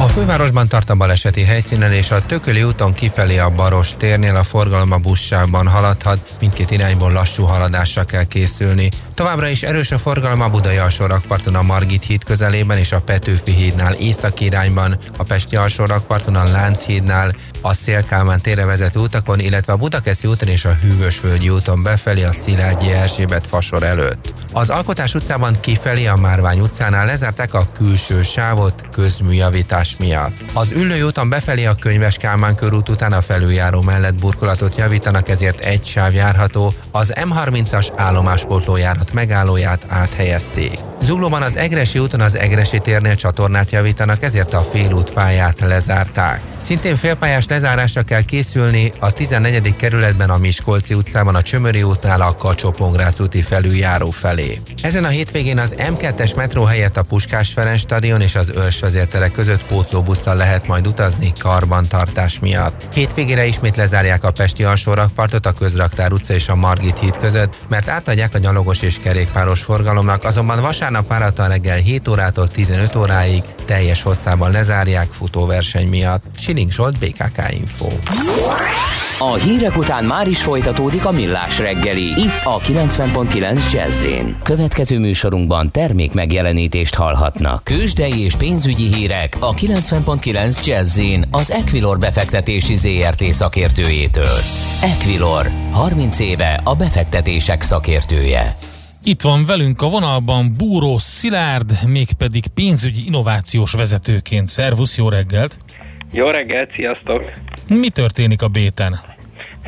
Speaker 11: a fővárosban tart a baleseti helyszínen és a Tököli úton kifelé a Baros térnél a forgalom a buszsávban haladhat, mindkét irányból lassú haladásra kell készülni. Továbbra is erős a forgalom a Budai alsórakparton a Margit híd közelében és a Petőfi hídnál északi irányban, a Pesti alsórakparton a Lánchídnál, a Szélkálmán térre vezető utakon, illetve a Budakeszi úton és a Hűvösvölgyi úton befelé a Szilágyi Erzsébet fasor előtt. Az Alkotás utcában kifelé a Márvány utcánál lezárták a külső sávot közműjavítás miatt. Az Üllői úton befelé a Könyves Kálmán körút után a felüljáró mellett burkolatot javítanak, ezért egy sáv járható, az M30-as állomáspótló járat megállóját áthelyezték. Zuglóban az Egresi úton az Egresi térnél csatornát javítanak, ezért a félút pályát lezárták. Szintén félpályás lezárásra kell készülni a 14. kerületben a Miskolci utcában a Csömöri útnál a kacsó úti felüljáró felé. Ezen a hétvégén az M2-es metró helyett a Puskás Ferenc stadion és az Őrs vezértere között pótlóbusszal lehet majd utazni karbantartás miatt. Hétvégére ismét lezárják a Pesti alsórakpartot a Közraktár utca és a Margit híd között, mert átadják a nyalogos és kerékpáros forgalomnak, azonban vasárnap várhatóan reggel 7 órától 15 óráig teljes hosszában lezárják futóverseny miatt. Siling Zsolt, BKK Info.
Speaker 4: A hírek után már is folytatódik a millás reggeli. Itt a 90.9 jazz Következő műsorunkban termék megjelenítést hallhatnak. Kősdei és pénzügyi hírek a 90.9 jazz az Equilor befektetési ZRT szakértőjétől. Equilor, 30 éve a befektetések szakértője.
Speaker 1: Itt van velünk a vonalban Búró Szilárd, mégpedig pénzügyi innovációs vezetőként. Szervusz, jó reggelt!
Speaker 18: Jó reggelt, sziasztok!
Speaker 1: Mi történik a béten?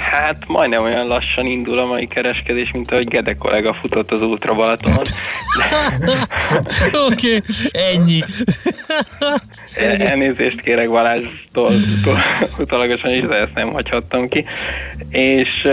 Speaker 18: Hát majdnem olyan lassan indul a mai kereskedés, mint ahogy Gede kollega futott az Ultra Balatonon.
Speaker 1: Oké, okay, ennyi.
Speaker 18: Elnézést kérek Balázstól utalagosan is, de ezt nem hagyhattam ki. És,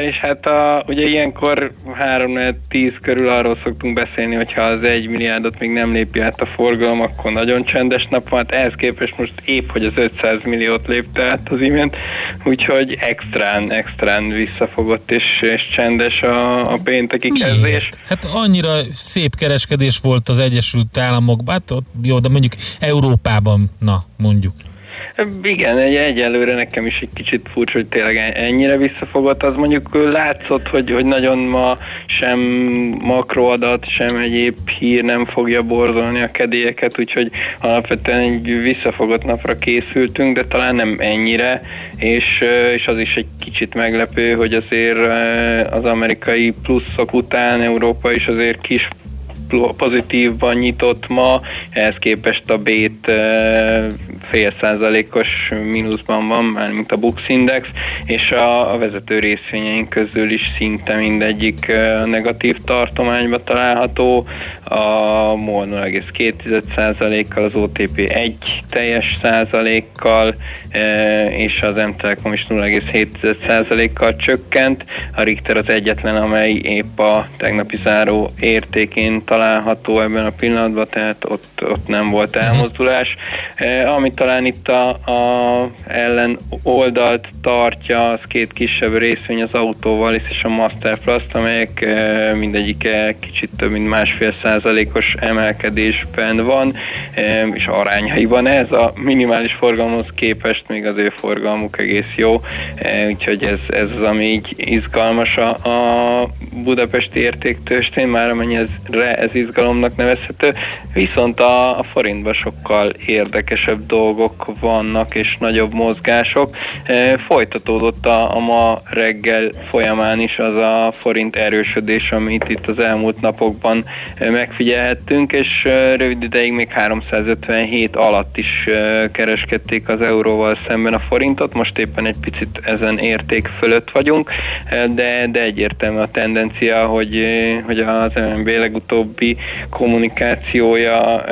Speaker 18: és hát a, ugye ilyenkor 3-10 körül arról szoktunk beszélni, hogyha az 1 milliárdot még nem lépi át a forgalom, akkor nagyon csendes nap van. Hát ehhez képest most épp, hogy az 500 milliót lépte át az imént, úgyhogy extrán, extrán visszafogott és, és csendes a, a pénteki Miért? kezdés.
Speaker 1: Hát annyira szép kereskedés volt az Egyesült Államokban, hát ott, jó, de mondjuk Európában, na mondjuk.
Speaker 18: Igen, egy, egyelőre nekem is egy kicsit furcsa, hogy tényleg ennyire visszafogott. Az mondjuk látszott, hogy, hogy nagyon ma sem makroadat, sem egyéb hír nem fogja borzolni a kedélyeket, úgyhogy alapvetően egy visszafogott napra készültünk, de talán nem ennyire, és, és az is egy kicsit meglepő, hogy azért az amerikai pluszok után Európa is azért kis pozitívban nyitott ma, ehhez képest a B-t fél százalékos mínuszban van, már mint a Bux Index, és a, a vezető részvényeink közül is szinte mindegyik negatív tartományba található, a MOL 0,2%-kal, az OTP 1 teljes százalékkal, és az M-Telekom is 0,7%-kal csökkent. A Richter az egyetlen, amely épp a tegnapi záró értékén található ebben a pillanatban, tehát ott, ott nem volt mhm. elmozdulás. Ami talán itt a, a ellen oldalt tartja, az két kisebb részvény az autóval és a Master Plus, amelyek mindegyik kicsit több mint másfél százalékos emelkedésben van, és arányaiban. Ez a minimális forgalomhoz képest még az ő forgalmuk egész jó, úgyhogy ez, ez az, ami így izgalmas a, a budapesti értéktőstén, már amennyire ez izgalomnak nevezhető, viszont a, a forintban sokkal érdekesebb dolgok vannak, és nagyobb mozgások. Folytatódott a, a ma reggel folyamán is az a forint erősödés, amit itt az elmúlt napokban megfigyelhettünk, és rövid ideig még 357 alatt is kereskedték az euróval szemben a forintot, most éppen egy picit ezen érték fölött vagyunk, de, de egyértelmű a tendencia, hogy, hogy az MNB legutóbbi kommunikációja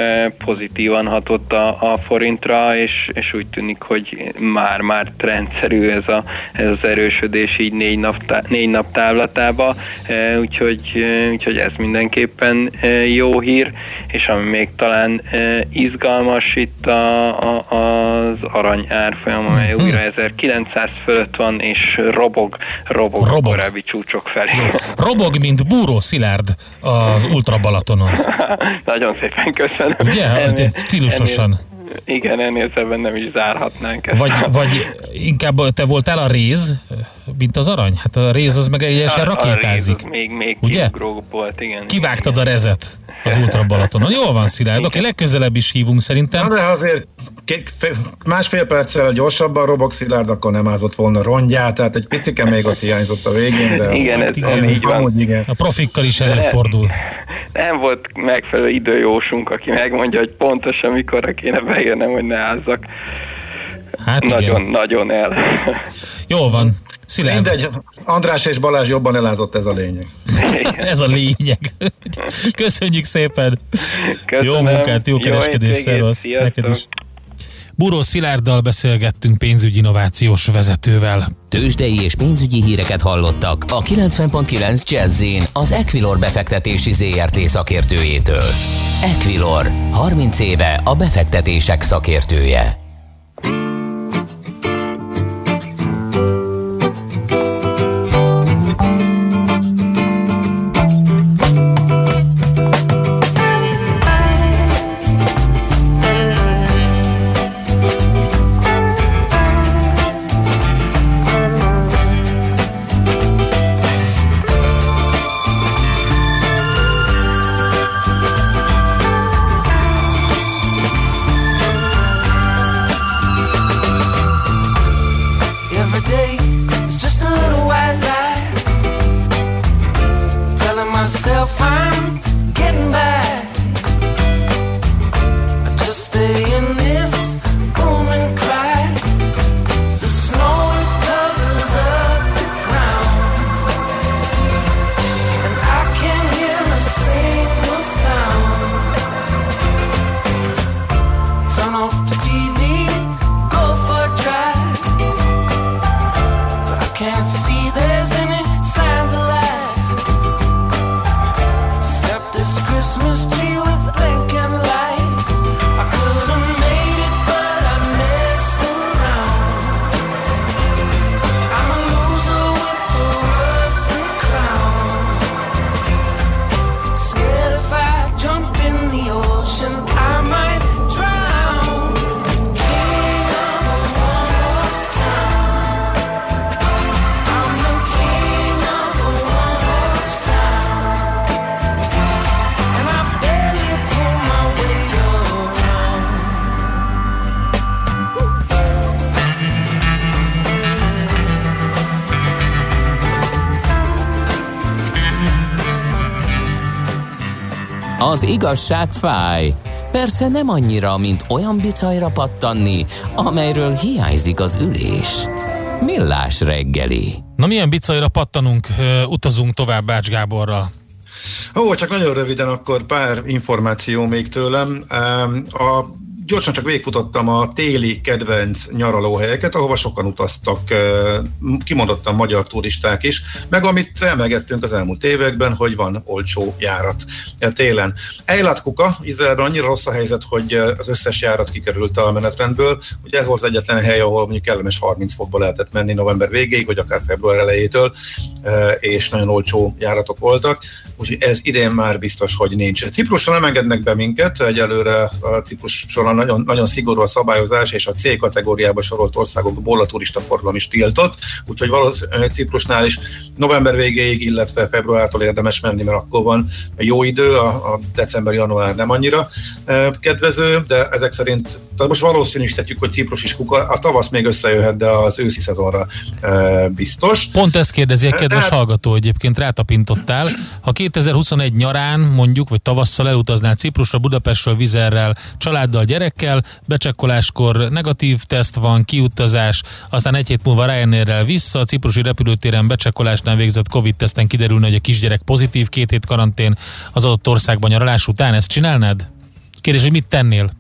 Speaker 18: pozitívan hatott a, a forintra, és, és úgy tűnik, hogy már-már trendszerű ez, a, ez az erősödés így négy nap, négy nap távlatába, úgyhogy, úgyhogy ez mindenképpen jó hír, és ami még talán izgalmas itt a, a, az arany árfolyam, amely uh-huh. újra 1900 fölött van, és robog, robog, robog. a korábbi csúcsok felé.
Speaker 1: Robog, mint búró szilárd az Ultra Balatonon.
Speaker 18: Nagyon szépen köszönöm.
Speaker 1: Ugye? Ennél, stílusosan. Ennél,
Speaker 18: igen, ennél szebben nem is zárhatnánk ezt.
Speaker 1: Vagy, vagy inkább te voltál a réz, mint az arany? Hát a réz az meg egyesen rakétázik. A réz
Speaker 18: még, még Ugye? volt, igen.
Speaker 1: Kivágtad
Speaker 18: igen.
Speaker 1: a rezet az Ultra Balatonon. Jól van, Szilárd. Oké, legközelebb is hívunk szerintem.
Speaker 3: Na, de azért másfél perccel gyorsabban robok Szilárd, akkor nem ázott volna rongyát, tehát egy picike még ott hiányzott a végén, de...
Speaker 18: Igen, ez igen, így van.
Speaker 1: igen. A profikkal is előfordul.
Speaker 18: Nem volt megfelelő időjósunk, aki megmondja, hogy pontosan mikor kéne beérnem, hogy ne ázzak. Hát nagyon, igen. nagyon el.
Speaker 1: Jól van.
Speaker 3: Szilárd. Mindegy, András és Balázs jobban elázott, ez a lényeg.
Speaker 1: ez a lényeg. Köszönjük szépen. Köszönöm. Jó munkát, jó kereskedés, szervasz. Neked is. Buró Szilárddal beszélgettünk pénzügyi innovációs vezetővel.
Speaker 4: Tőzsdei és pénzügyi híreket hallottak a 90.9 jazz az Equilor befektetési ZRT szakértőjétől. Equilor, 30 éve a befektetések szakértője. Az igazság fáj. Persze nem annyira, mint olyan bicajra pattanni, amelyről hiányzik az ülés. Millás reggeli.
Speaker 1: Na milyen bicajra pattanunk, utazunk tovább Bács Gáborral.
Speaker 3: Ó, csak nagyon röviden akkor pár információ még tőlem. A gyorsan csak végfutottam a téli kedvenc nyaralóhelyeket, ahova sokan utaztak, kimondottan magyar turisták is, meg amit elmegettünk az elmúlt években, hogy van olcsó járat télen. Eilat Kuka, Izraelben annyira rossz a helyzet, hogy az összes járat kikerült a menetrendből. Ugye ez volt az egyetlen hely, ahol mondjuk kellemes 30 fokba lehetett menni november végéig, vagy akár február elejétől, és nagyon olcsó járatok voltak úgyhogy ez idén már biztos, hogy nincs. Ciprusra nem engednek be minket, egyelőre a Ciprus során nagyon, nagyon szigorú a szabályozás, és a C kategóriába sorolt országokból a turista forgalom is tiltott, úgyhogy valószínűleg Ciprusnál is november végéig, illetve februártól érdemes menni, mert akkor van jó idő, a, a december-január nem annyira e, kedvező, de ezek szerint, tehát most valószínűsítetjük, hogy Ciprus is kuka, a tavasz még összejöhet, de az őszi szezonra e, biztos.
Speaker 1: Pont ezt kérdezi a kedves de, hallgató, egyébként rátapintottál. Ha 2021 nyarán mondjuk, vagy tavasszal elutaznál Ciprusra, Budapestről, Vizerrel, családdal, gyerekkel, becsekkoláskor negatív teszt van, kiutazás, aztán egy hét múlva Ryanairrel vissza, a ciprusi repülőtéren becsekkolásnál végzett Covid-teszten kiderülne, hogy a kisgyerek pozitív, két hét karantén az adott országban nyaralás után, ezt csinálnád? Kérdés, hogy mit tennél?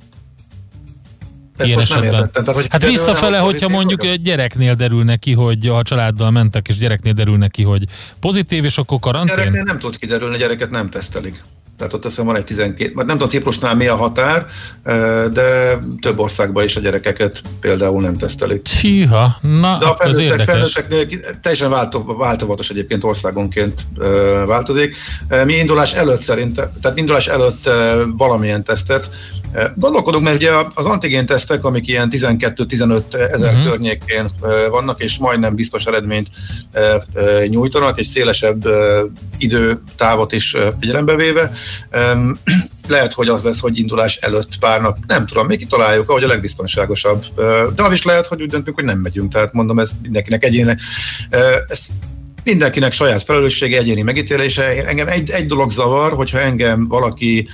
Speaker 3: Ezt ilyen esetben. Értettem,
Speaker 1: tehát, hogy hát visszafele, hogyha mondjuk egy gyereknél derül neki, hogy a családdal mentek, és gyereknél derül neki, hogy pozitív, és akkor karantén?
Speaker 3: Gyereknél nem tud kiderülni, gyereket nem tesztelik. Tehát ott azt van egy 12, nem tudom Ciprusnál mi a határ, de több országban is a gyerekeket például nem tesztelik.
Speaker 1: Csíha, na
Speaker 3: De a felnőttek, felnőtteknél teljesen változatos egyébként országonként változik. Mi indulás előtt szerintem, tehát indulás előtt valamilyen tesztet Gondolkodunk, mert ugye az antigén tesztek, amik ilyen 12-15 ezer uh-huh. környékén vannak, és majdnem biztos eredményt nyújtanak, egy szélesebb időtávot is figyelembe véve. Lehet, hogy az lesz, hogy indulás előtt pár nap, nem tudom, még kitaláljuk, ahogy a legbiztonságosabb. De az is lehet, hogy úgy döntünk, hogy nem megyünk, tehát mondom, ez mindenkinek egyéne. Ez mindenkinek saját felelőssége, egyéni megítélése. Engem egy, egy dolog zavar, hogyha engem valaki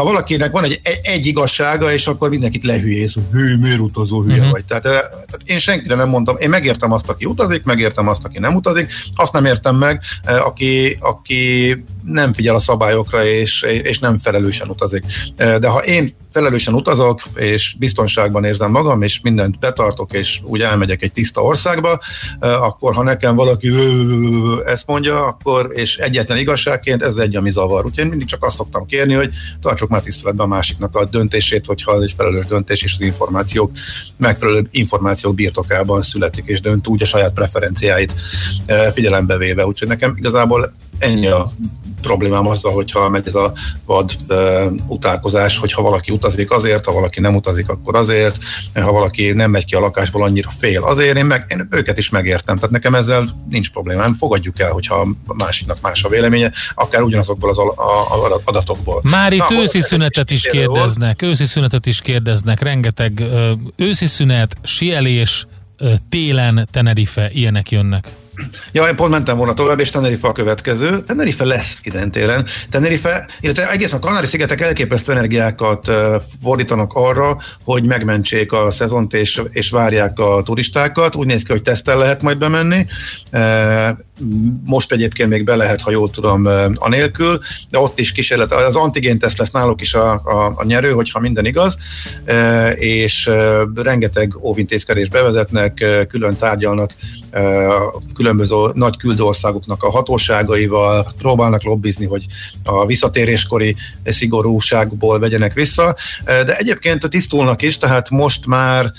Speaker 3: ha valakinek van egy, egy igazsága, és akkor mindenkit lehülyéz, hogy hű, miért utazó hülye uh-huh. vagy. Tehát, eh, tehát én senkire nem mondtam, én megértem azt, aki utazik, megértem azt, aki nem utazik, azt nem értem meg, aki, aki nem figyel a szabályokra, és, és nem felelősen utazik. De ha én felelősen utazok, és biztonságban érzem magam, és mindent betartok, és úgy elmegyek egy tiszta országba, akkor ha nekem valaki ezt mondja, akkor, és egyetlen igazságként ez egy, ami zavar. Úgyhogy én mindig csak azt szoktam kérni, hogy tartsuk már tiszteletben a másiknak a döntését, hogyha az egy felelős döntés, és az információk, megfelelő információk birtokában születik, és dönt úgy a saját preferenciáit figyelembe véve. Úgyhogy nekem igazából ennyi a problémám azzal, hogyha megy ez a vad e, utálkozás, hogyha valaki utazik azért, ha valaki nem utazik, akkor azért, ha valaki nem megy ki a lakásból, annyira fél azért, én, meg, én őket is megértem, tehát nekem ezzel nincs problémám, fogadjuk el, hogyha a másiknak más a véleménye, akár ugyanazokból az a, adatokból.
Speaker 1: Már itt őszi szünetet is kérdeznek, őszi szünetet is kérdeznek, rengeteg őszi szünet, sielés, télen Tenerife, ilyenek jönnek.
Speaker 3: Ja, én pont mentem volna tovább, és Tenerife a következő. Tenerife lesz idén télen. Tenerife, illetve egész a Kanári-szigetek elképesztő energiákat fordítanak arra, hogy megmentsék a szezont és, és várják a turistákat. Úgy néz ki, hogy tesztel lehet majd bemenni most egyébként még be lehet, ha jól tudom, anélkül, de ott is kísérlet, az antigénteszt lesz náluk is a, a, a nyerő, hogyha minden igaz, és rengeteg óvintézkedés bevezetnek, külön tárgyalnak különböző nagy küldőországoknak a hatóságaival, próbálnak lobbizni, hogy a visszatéréskori szigorúságból vegyenek vissza, de egyébként tisztulnak is, tehát most már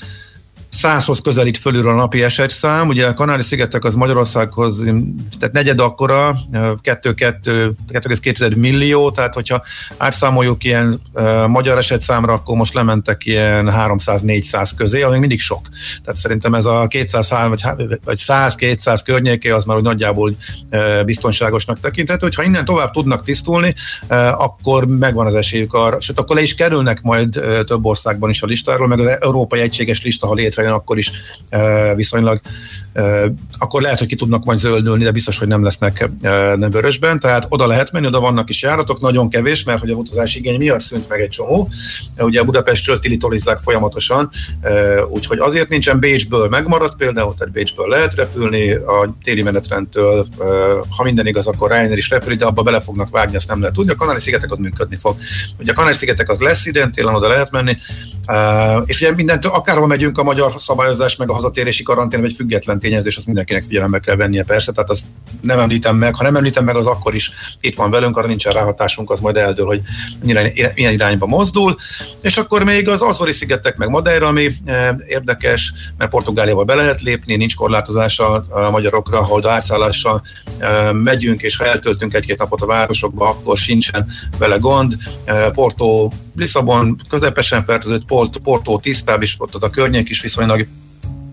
Speaker 3: százhoz közelít fölül a napi esetszám. Ugye a Kanári-szigetek az Magyarországhoz tehát negyed akkora, 2,2 millió, tehát hogyha átszámoljuk ilyen magyar esetszámra, akkor most lementek ilyen 300-400 közé, ami mindig sok. Tehát szerintem ez a 203 vagy 100-200 környéké az már hogy nagyjából uh, biztonságosnak tekinthető, hogyha innen tovább tudnak tisztulni, akkor megvan az esélyük arra, sőt akkor le is kerülnek majd több országban is a listáról, meg az Európai Egységes Lista, ha létre létrejön, akkor is viszonylag akkor lehet, hogy ki tudnak majd zöldülni, de biztos, hogy nem lesznek nem vörösben, tehát oda lehet menni, oda vannak is járatok, nagyon kevés, mert hogy a utazási igény miatt szűnt meg egy csomó. Ugye a Budapestről tilitolizzák folyamatosan, úgyhogy azért nincsen Bécsből megmaradt például, tehát Bécsből lehet repülni, a téli menetrendtől, ha minden igaz, akkor Ryanair is repül, de abba bele fognak vágni, ezt nem lehet tudni. A Kanári-szigetek az működni fog. Ugye a Kanári-szigetek az lesz idén, télen oda lehet menni, és ugye mindentől, akárhol megyünk a magyar szabályozás, meg a hazatérési karantén, vagy független tényezés, azt mindenkinek figyelembe kell vennie persze, tehát azt nem említem meg, ha nem említem meg, az akkor is itt van velünk, arra nincsen ráhatásunk, az majd eldől, hogy milyen irányba mozdul, és akkor még az Azori szigetek meg Madeira, ami érdekes, mert Portugáliába be lehet lépni, nincs korlátozása a magyarokra, ahol átszállással megyünk, és ha eltöltünk egy-két napot a városokba, akkor sincsen vele gond. Porto, Lisszabon közepesen fertőzött, Porto tisztább, és ott a környék is viszonylag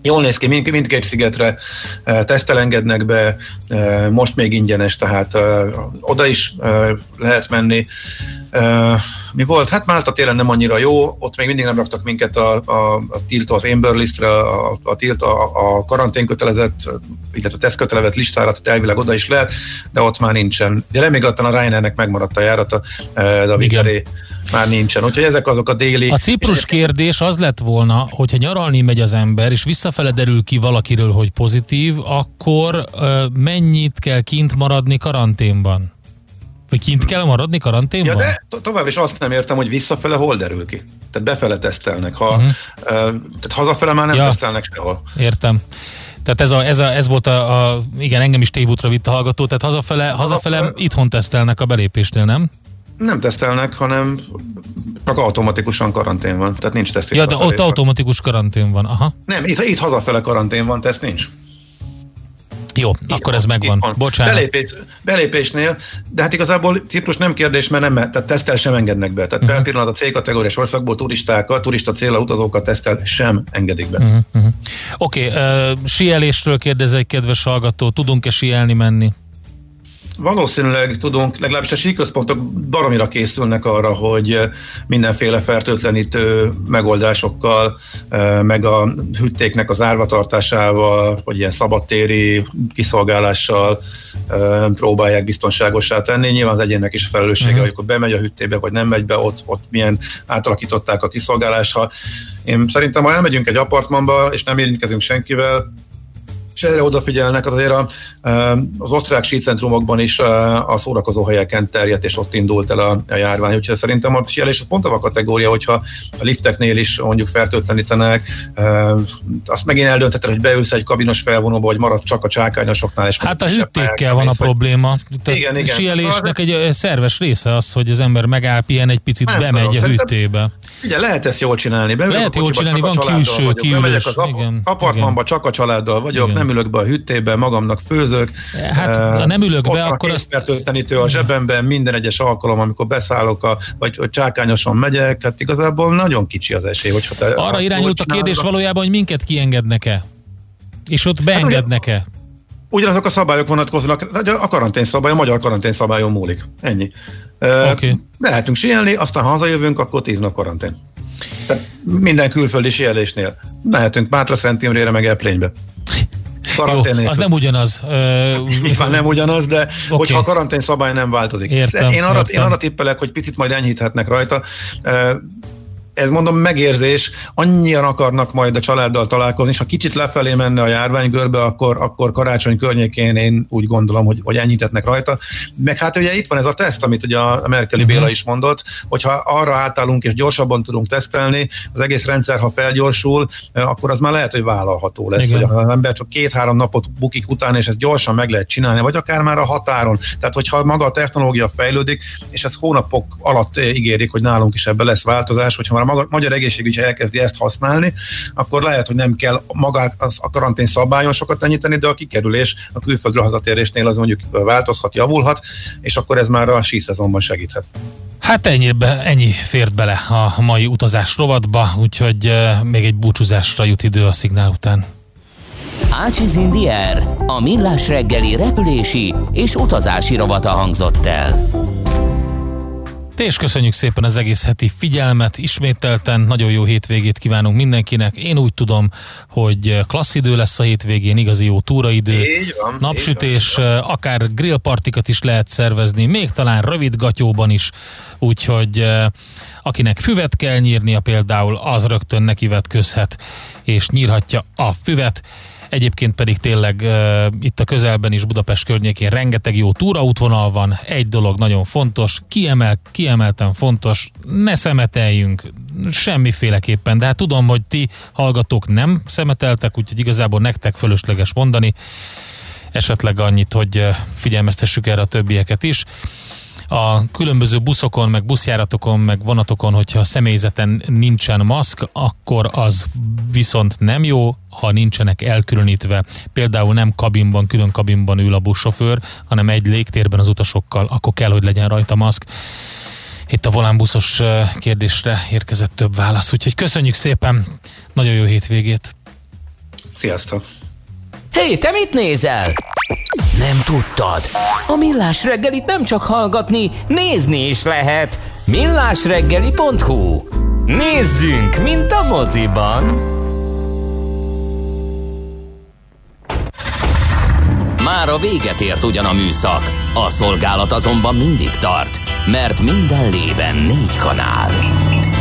Speaker 3: Jól néz ki, mind, mindkét szigetre e, tesztel engednek be, e, most még ingyenes, tehát e, oda is lehet menni. Mi volt? Hát Málta télen nem annyira jó, ott még mindig nem raktak minket a, a, a tiltó, az Amber listre, a, a tilt, a, a karantén kötelezett, illetve a tesztkötelezett listára, tehát elvileg oda is lehet, de ott már nincsen. Ugye remégatlan a Ryanairnek megmaradt a járata, de a Vizeré már nincsen. Úgyhogy ezek azok a déli...
Speaker 1: A Ciprus kérdés az lett volna, hogyha nyaralni megy az ember, és visszafele derül ki valakiről, hogy pozitív, akkor uh, mennyit kell kint maradni karanténban? Vagy kint kell maradni karanténban?
Speaker 3: Ja, de to- tovább is azt nem értem, hogy visszafele hol derül ki. Tehát befele tesztelnek. Ha, uh-huh. uh, tehát hazafele már nem ja, tesztelnek sehol.
Speaker 1: Értem. Tehát ez, a, ez, a, ez volt a, a, igen, engem is tévútra vitt a hallgató, tehát hazafele, hazafele, hazafele itthon tesztelnek a belépésnél, nem?
Speaker 3: Nem tesztelnek, hanem csak automatikusan karantén van, tehát nincs teszt.
Speaker 1: Ja, de ott automatikus karantén van, aha.
Speaker 3: Nem, itt, itt hazafele karantén van, teszt nincs.
Speaker 1: Jó, itt akkor van, ez megvan. Van. Bocsánat.
Speaker 3: Belépés, belépésnél, de hát igazából Ciprus nem kérdés, mert nem, tehát tesztel sem engednek be. Tehát uh-huh. pillanat a C-kategóriás országból turistákat, turista célra utazókat tesztel sem engedik be. Uh-huh.
Speaker 1: Oké, okay, uh, sielésről kérdez egy kedves hallgató, tudunk-e sielni menni?
Speaker 3: Valószínűleg tudunk, legalábbis a síközpontok baromira készülnek arra, hogy mindenféle fertőtlenítő megoldásokkal, eh, meg a hüttéknek az árvatartásával, vagy ilyen szabadtéri kiszolgálással eh, próbálják biztonságosá tenni. Nyilván az egyének is felelőssége, uh-huh. hogy akkor bemegy a hüttébe, vagy nem megy be, ott, ott milyen átalakították a kiszolgálást. én szerintem, ha elmegyünk egy apartmanba, és nem érintkezünk senkivel, és erre odafigyelnek, azért a, az osztrák sícentrumokban is a szórakozó helyeken terjedt, és ott indult el a, a járvány. Úgyhogy szerintem a síelés az pont a kategória, hogyha a lifteknél is mondjuk fertőtlenítenek, azt megint eldöntheted, hogy beülsz egy kabinos felvonóba, vagy marad csak a csákányosoknál. És
Speaker 1: hát a hűtékkel van a probléma. igen, igen. Síelésnek szóval... egy szerves része az, hogy az ember megáll, pihen egy picit, nem bemegy tudom, a hűtébe.
Speaker 3: Ugye lehet ezt jól csinálni. Beülök
Speaker 1: lehet jól csinálni, van külső,
Speaker 3: kiülős. az igen, apartmanba, csak a családdal vagyok, igen. nem ülök be a hűtébe, magamnak főzök.
Speaker 1: Hát, ha nem ülök be, akkor
Speaker 3: azt... a zsebemben minden egyes alkalom, amikor beszállok, a, vagy hogy csákányosan megyek, hát igazából nagyon kicsi az esély. Hogyha te
Speaker 1: Arra irányult a kérdés valójában, hogy minket kiengednek-e? És ott beengednek-e? Hát,
Speaker 3: ugyanazok a szabályok vonatkoznak, a karantén szabály, a magyar karantén szabályon múlik. Ennyi. Okay. Lehetünk síelni, aztán ha hazajövünk, akkor tíz nap karantén. Tehát minden külföldi síelésnél. Mehetünk Mátra Szent Imrére, meg Eplénybe.
Speaker 1: Jó, az nem ugyanaz.
Speaker 3: Nyilván nem ugyanaz, de okay. hogyha a karantén szabály nem változik.
Speaker 1: Értem,
Speaker 3: én, arra,
Speaker 1: értem.
Speaker 3: én arra tippelek, hogy picit majd enyhíthetnek rajta ez mondom megérzés, annyian akarnak majd a családdal találkozni, és ha kicsit lefelé menne a járványgörbe, akkor, akkor karácsony környékén én úgy gondolom, hogy, hogy ennyit rajta. Meg hát ugye itt van ez a teszt, amit ugye a Merkeli uh-huh. Béla is mondott, hogyha arra átállunk és gyorsabban tudunk tesztelni, az egész rendszer, ha felgyorsul, akkor az már lehet, hogy vállalható lesz, Igen. hogy az ember csak két-három napot bukik után, és ezt gyorsan meg lehet csinálni, vagy akár már a határon. Tehát, hogyha maga a technológia fejlődik, és ez hónapok alatt ígérik, hogy nálunk is ebben lesz változás, hogyha már a magyar egészségügy elkezdi ezt használni, akkor lehet, hogy nem kell magát az, a karantén szabályon sokat enyíteni, de a kikerülés a külföldről hazatérésnél az mondjuk változhat, javulhat, és akkor ez már a síszezonban segíthet.
Speaker 1: Hát ennyibe, ennyi fért bele a mai utazás rovatba, úgyhogy még egy búcsúzásra jut idő a szignál után.
Speaker 4: Ácsiz Indier, a millás reggeli repülési és utazási rovata hangzott el.
Speaker 1: És köszönjük szépen az egész heti figyelmet, ismételten nagyon jó hétvégét kívánunk mindenkinek. Én úgy tudom, hogy klassz idő lesz a hétvégén, igazi jó túraidő, van, napsütés, akár grillpartikat is lehet szervezni, még talán rövid gatyóban is, úgyhogy akinek füvet kell nyírnia például, az rögtön nekivetközhet és nyírhatja a füvet. Egyébként pedig tényleg uh, itt a közelben is Budapest környékén rengeteg jó túraútvonal van. Egy dolog nagyon fontos, kiemel, kiemelten fontos, ne szemeteljünk semmiféleképpen, de hát tudom, hogy ti hallgatók nem szemeteltek, úgyhogy igazából nektek fölösleges mondani. Esetleg annyit, hogy figyelmeztessük erre a többieket is a különböző buszokon, meg buszjáratokon, meg vonatokon, hogyha a személyzeten nincsen maszk, akkor az viszont nem jó, ha nincsenek elkülönítve, például nem kabinban, külön kabinban ül a buszsofőr, hanem egy légtérben az utasokkal, akkor kell, hogy legyen rajta maszk. Itt a volánbuszos kérdésre érkezett több válasz, úgyhogy köszönjük szépen, nagyon jó hétvégét!
Speaker 3: Sziasztok!
Speaker 4: Hé, hey, te mit nézel? Nem tudtad? A Millás reggelit nem csak hallgatni, nézni is lehet. millásreggeli.hu Nézzünk, mint a moziban! Már a véget ért ugyan a műszak, a szolgálat azonban mindig tart, mert minden lében négy kanál.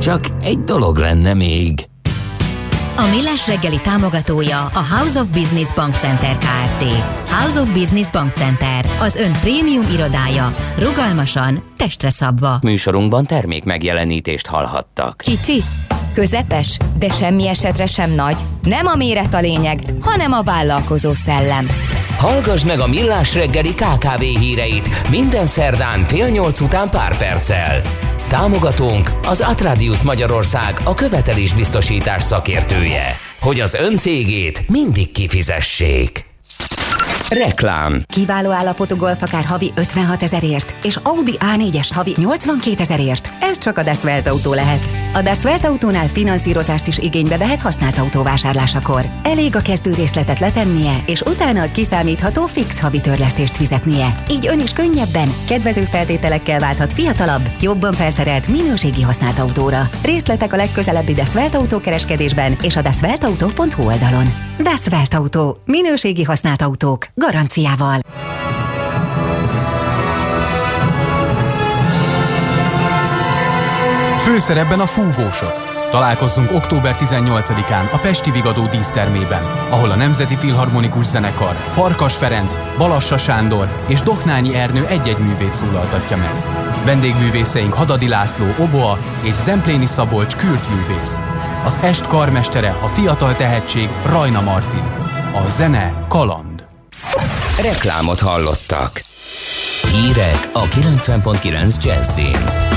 Speaker 4: Csak egy dolog lenne még.
Speaker 5: A Millás reggeli támogatója a House of Business Bank Center Kft. House of Business Bank Center, az ön prémium irodája. Rugalmasan, testre szabva.
Speaker 4: Műsorunkban termék megjelenítést hallhattak.
Speaker 5: Kicsi, közepes, de semmi esetre sem nagy. Nem a méret a lényeg, hanem a vállalkozó szellem.
Speaker 4: Hallgass meg a Millás reggeli KKV híreit minden szerdán fél nyolc után pár perccel. Támogatónk az Atradius Magyarország a követelésbiztosítás szakértője, hogy az ön cégét mindig kifizessék. Reklám.
Speaker 5: Kiváló állapotú golf akár havi 56 ezerért, és Audi A4-es havi 82 ezerért. Ez csak a Das autó lehet. A Das autónál finanszírozást is igénybe vehet használt autó vásárlásakor. Elég a kezdő részletet letennie, és utána a kiszámítható fix havi törlesztést fizetnie. Így ön is könnyebben, kedvező feltételekkel válthat fiatalabb, jobban felszerelt minőségi használt autóra. Részletek a legközelebbi Das Autó kereskedésben és a dasveltauto.hu oldalon. Das Autó. Minőségi használt autók garanciával.
Speaker 19: Főszerepben a fúvósok. Találkozzunk október 18-án a Pesti Vigadó dísztermében, ahol a Nemzeti Filharmonikus Zenekar, Farkas Ferenc, Balassa Sándor és Doknányi Ernő egy-egy művét szólaltatja meg. Vendégművészeink Hadadi László, Oboa és Zempléni Szabolcs művész. Az est karmestere a fiatal tehetség Rajna Martin. A zene kaland.
Speaker 4: Reklámot hallottak. Hírek a 90.9 Jazzin.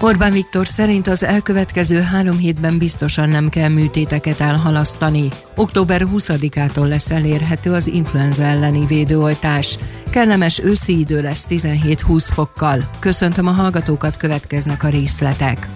Speaker 10: Orbán Viktor szerint az elkövetkező három hétben biztosan nem kell műtéteket elhalasztani. Október 20-ától lesz elérhető az influenza elleni védőoltás. Kellemes őszi idő lesz 17-20 fokkal. Köszöntöm a hallgatókat, következnek a részletek.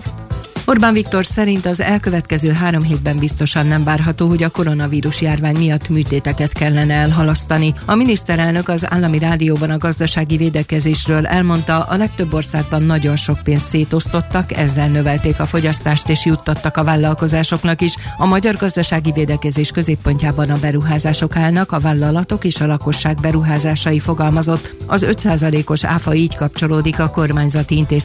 Speaker 10: Orbán Viktor szerint az elkövetkező három hétben biztosan nem várható, hogy a koronavírus járvány miatt műtéteket kellene elhalasztani. A miniszterelnök az állami rádióban a gazdasági védekezésről elmondta, a legtöbb országban nagyon sok pénzt szétosztottak, ezzel növelték a fogyasztást és juttattak a vállalkozásoknak is. A magyar gazdasági védekezés középpontjában a beruházások állnak, a vállalatok és a lakosság beruházásai fogalmazott. Az 5%-os áfa így kapcsolódik a kormányzati intézkedések